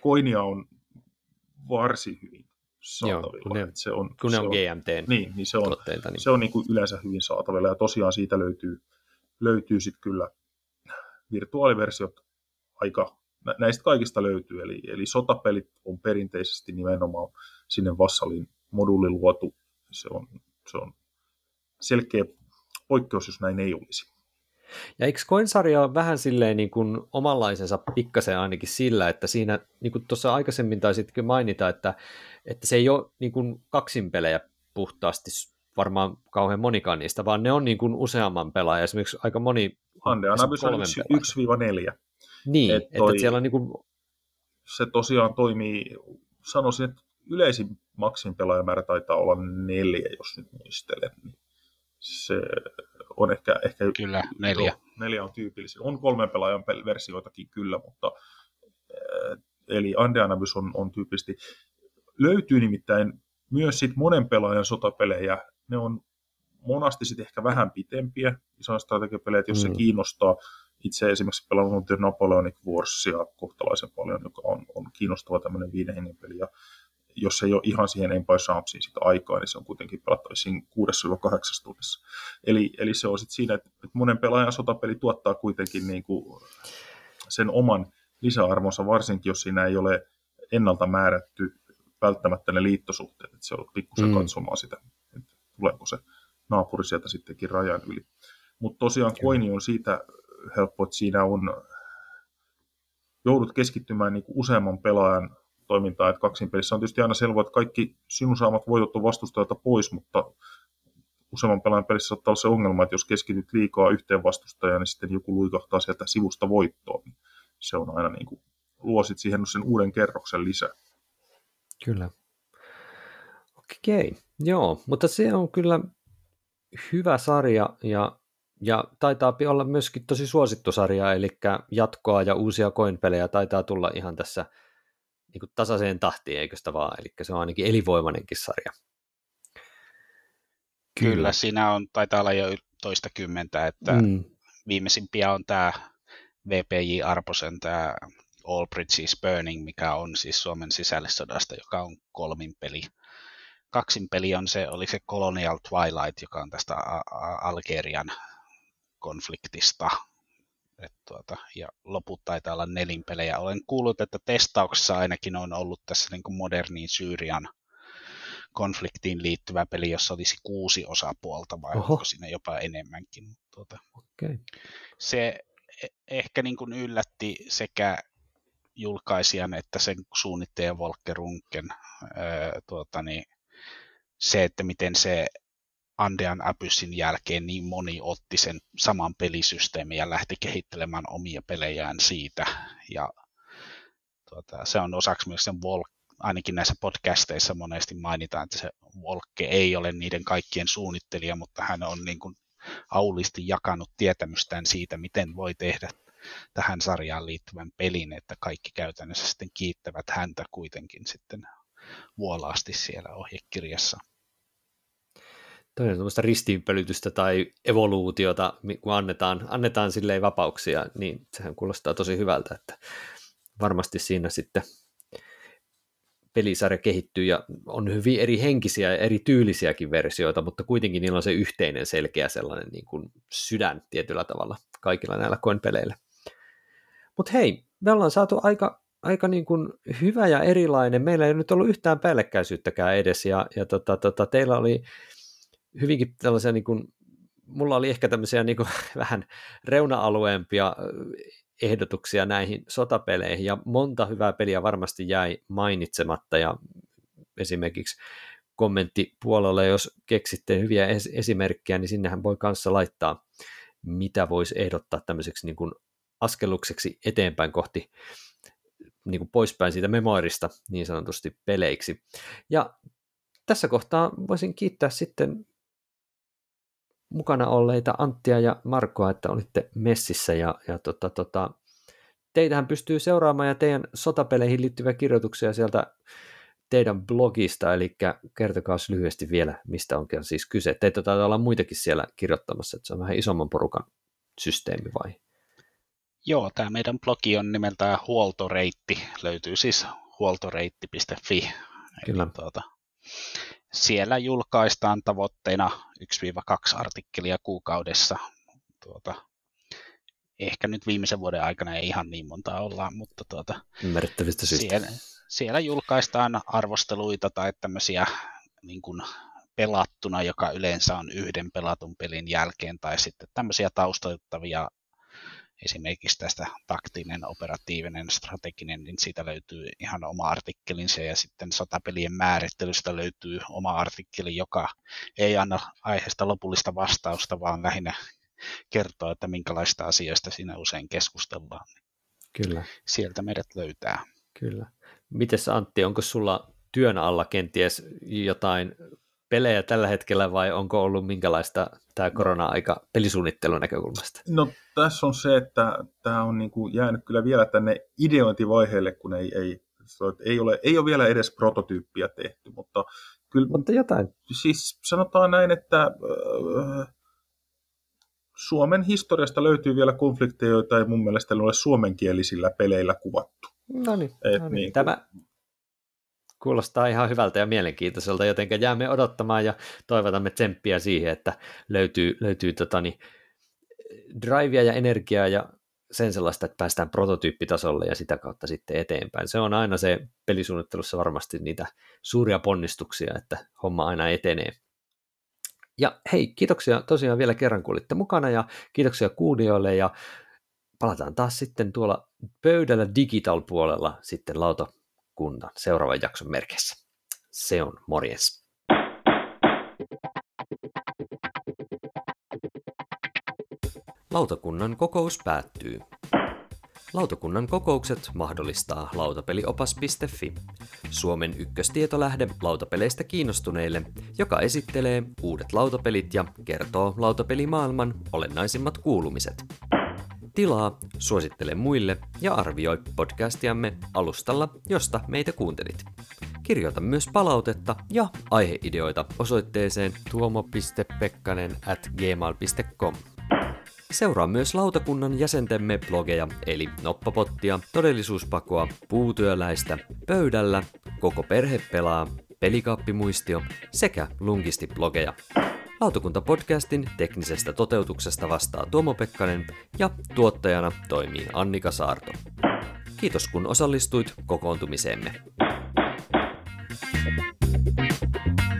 Speaker 2: Koinia on varsin hyvin saatavilla. Joo, kun ne,
Speaker 1: se on, kun ne on, on GMT
Speaker 2: niin, niin se on, niin. Se on niin kuin yleensä hyvin saatavilla ja tosiaan siitä löytyy, löytyy sitten kyllä virtuaaliversiot aika, näistä kaikista löytyy, eli, eli sotapelit on perinteisesti nimenomaan sinne Vassalin moduuli luotu. Se on, se on selkeä poikkeus, jos näin ei olisi.
Speaker 1: Ja eikö Koinsarja ole vähän silleen niin kuin omanlaisensa pikkasen ainakin sillä, että siinä, niin kuin tuossa aikaisemmin taisitkin mainita, että, että se ei ole niin kuin kaksinpelejä puhtaasti varmaan kauhean monikaan niistä, vaan ne on niin kuin useamman pelaajan, esimerkiksi aika moni...
Speaker 2: Hande Anabys on 1-4.
Speaker 1: Niin, Et toi, että siellä on niin kuin...
Speaker 2: Se tosiaan toimii, sanoisin, että yleisin maksin pelaajamäärä taitaa olla neljä, jos nyt muistelen. Niin se on ehkä... ehkä
Speaker 3: kyllä, neljä.
Speaker 2: Jo, neljä on tyypillisin. On kolmen pelaajan versioitakin kyllä, mutta eh, eli Andeanabys on, on tyypillisesti. Löytyy nimittäin myös sit monen pelaajan sotapelejä. Ne on monasti sitten ehkä vähän pitempiä, isoja strategiapelejä, jos mm. se kiinnostaa. Itse esimerkiksi pelannut Napoleonic Warsia kohtalaisen paljon, joka on, on kiinnostava tämmöinen viiden hengen peli. Ja jos se ei ole ihan siihen Empire Champsiin sitä aikaa, niin se on kuitenkin pelattavissa siinä 6-8 tunnissa. Eli, eli se on sitten siinä, että, monen pelaajan sotapeli tuottaa kuitenkin niin kuin sen oman lisäarvonsa, varsinkin jos siinä ei ole ennalta määrätty välttämättä ne liittosuhteet, että se on pikkusen mm. katsomaan sitä, että tuleeko se naapuri sieltä sittenkin rajan yli. Mutta tosiaan koini on siitä helppo, että siinä on, joudut keskittymään niin useamman pelaajan toimintaa, että kaksin pelissä on tietysti aina selvä, että kaikki sinun saamat voitot on vastustajalta pois, mutta useamman pelaajan pelissä saattaa olla se ongelma, että jos keskityt liikaa yhteen vastustajaan, niin sitten joku luikahtaa sieltä sivusta voittoon. Niin se on aina niin kuin, luosit siihen sen uuden kerroksen lisää.
Speaker 1: Kyllä. Okei, joo, mutta se on kyllä hyvä sarja ja, ja taitaa olla myöskin tosi suosittu sarja, eli jatkoa ja uusia coinpelejä taitaa tulla ihan tässä niin kuin tasaiseen tahtiin, eikö sitä vaan, eli se on ainakin elinvoimainenkin sarja.
Speaker 3: Kyllä, Kyllä. siinä on, taitaa olla jo toista kymmentä, että mm. viimeisimpiä on tämä VPJ Arposen tämä All Bridges Burning, mikä on siis Suomen sisällissodasta, joka on kolmin peli. Kaksin peli on se, oli se Colonial Twilight, joka on tästä Algerian konfliktista. Et tuota, ja loput taitaa olla nelinpelejä. Olen kuullut, että testauksessa ainakin on ollut tässä niin kuin moderniin Syyrian konfliktiin liittyvä peli, jossa olisi kuusi osapuolta, vai Oho. onko siinä jopa enemmänkin. Tuota,
Speaker 1: okay.
Speaker 3: Se e-, ehkä niin kuin yllätti sekä julkaisijan että sen suunnittajan Volker Runken tuota, niin, se, että miten se Andean Abyssin jälkeen niin moni otti sen saman pelisysteemin ja lähti kehittelemään omia pelejään siitä. Ja tuota, se on osaksi myös sen Volk, ainakin näissä podcasteissa monesti mainitaan, että se Volkke ei ole niiden kaikkien suunnittelija, mutta hän on niin kuin aulisti jakanut tietämystään siitä, miten voi tehdä tähän sarjaan liittyvän pelin, että kaikki käytännössä sitten kiittävät häntä kuitenkin sitten vuolaasti siellä ohjekirjassa.
Speaker 1: Toinen sellaista ristiinpölytystä tai evoluutiota, kun annetaan, annetaan silleen vapauksia, niin sehän kuulostaa tosi hyvältä, että varmasti siinä sitten pelisarja kehittyy ja on hyvin eri henkisiä ja eri tyylisiäkin versioita, mutta kuitenkin niillä on se yhteinen selkeä sellainen niin kuin sydän tietyllä tavalla kaikilla näillä koinpeleillä. Mutta hei, me ollaan saatu aika, aika niin kuin hyvä ja erilainen. Meillä ei nyt ollut yhtään päällekkäisyyttäkään edes, ja, ja tota, tota, teillä oli hyvinkin tällaisia, niin kuin, mulla oli ehkä tämmöisiä niin kuin, vähän reuna-alueempia ehdotuksia näihin sotapeleihin, ja monta hyvää peliä varmasti jäi mainitsematta, ja esimerkiksi kommenttipuolella, jos keksitte hyviä es- esimerkkejä, niin sinnehän voi kanssa laittaa, mitä voisi ehdottaa tämmöiseksi niin kuin askellukseksi eteenpäin kohti niin kuin poispäin siitä memoirista niin sanotusti peleiksi. Ja tässä kohtaa voisin kiittää sitten mukana olleita Anttia ja Markoa, että olitte messissä ja, ja tota, tota, teitähän pystyy seuraamaan ja teidän sotapeleihin liittyviä kirjoituksia sieltä teidän blogista, eli kertokaa lyhyesti vielä, mistä onkin siis kyse. Teitä taitaa olla muitakin siellä kirjoittamassa, että se on vähän isomman porukan systeemi vai?
Speaker 3: Joo, tämä meidän blogi on nimeltään Huoltoreitti, löytyy siis huoltoreitti.fi. Kyllä. Eli, tuota, siellä julkaistaan tavoitteena 1-2 artikkelia kuukaudessa. Tuota, ehkä nyt viimeisen vuoden aikana ei ihan niin monta olla, mutta tuota,
Speaker 1: Ymmärrettävistä syistä.
Speaker 3: Siellä, siellä julkaistaan arvosteluita tai tämmöisiä niin kuin pelattuna, joka yleensä on yhden pelatun pelin jälkeen, tai sitten tämmöisiä taustoittavia esimerkiksi tästä taktinen, operatiivinen, strateginen, niin siitä löytyy ihan oma artikkelinsa ja sitten sotapelien määrittelystä löytyy oma artikkeli, joka ei anna aiheesta lopullista vastausta, vaan lähinnä kertoo, että minkälaista asioista siinä usein keskustellaan.
Speaker 1: Kyllä.
Speaker 3: Sieltä meidät löytää.
Speaker 1: Kyllä. Mites Antti, onko sulla työn alla kenties jotain pelejä tällä hetkellä vai onko ollut minkälaista tämä korona-aika pelisuunnittelun näkökulmasta?
Speaker 2: No tässä on se, että tämä on niin kuin jäänyt kyllä vielä tänne ideointivaiheelle, kun ei, ei, ei, ole, ei ole vielä edes prototyyppiä tehty, mutta kyllä,
Speaker 1: mutta jotain.
Speaker 2: Siis sanotaan näin, että äh, Suomen historiasta löytyy vielä konflikteja, joita ei mun mielestä ole suomenkielisillä peleillä kuvattu.
Speaker 1: No niin, no niin. niin tämä kuulostaa ihan hyvältä ja mielenkiintoiselta, joten jäämme odottamaan ja toivotamme tsemppiä siihen, että löytyy, löytyy totani, drivea ja energiaa ja sen sellaista, että päästään prototyyppitasolle ja sitä kautta sitten eteenpäin. Se on aina se pelisuunnittelussa varmasti niitä suuria ponnistuksia, että homma aina etenee. Ja hei, kiitoksia tosiaan vielä kerran, kun olitte mukana ja kiitoksia kuulijoille ja palataan taas sitten tuolla pöydällä digital-puolella sitten lauta lautakunta seuraavan jakson merkeissä. Se on morjens. Lautakunnan kokous päättyy. Lautakunnan kokoukset mahdollistaa lautapeliopas.fi, Suomen ykköstietolähde lautapeleistä kiinnostuneille, joka esittelee uudet lautapelit ja kertoo lautapelimaailman olennaisimmat kuulumiset. Tilaa, suosittele muille ja arvioi podcastiamme alustalla, josta meitä kuuntelit. Kirjoita myös palautetta ja aiheideoita osoitteeseen tuomo.pekkanen at gmail.com. Seuraa myös lautakunnan jäsentemme blogeja, eli Noppapottia, Todellisuuspakoa, Puutyöläistä, Pöydällä, Koko perhe pelaa, Pelikaappimuistio sekä Lungisti-blogeja. Lautakuntapodcastin teknisestä toteutuksesta vastaa Tuomo Pekkanen ja tuottajana toimii Annika Saarto. Kiitos kun osallistuit kokoontumiseemme. Thank you.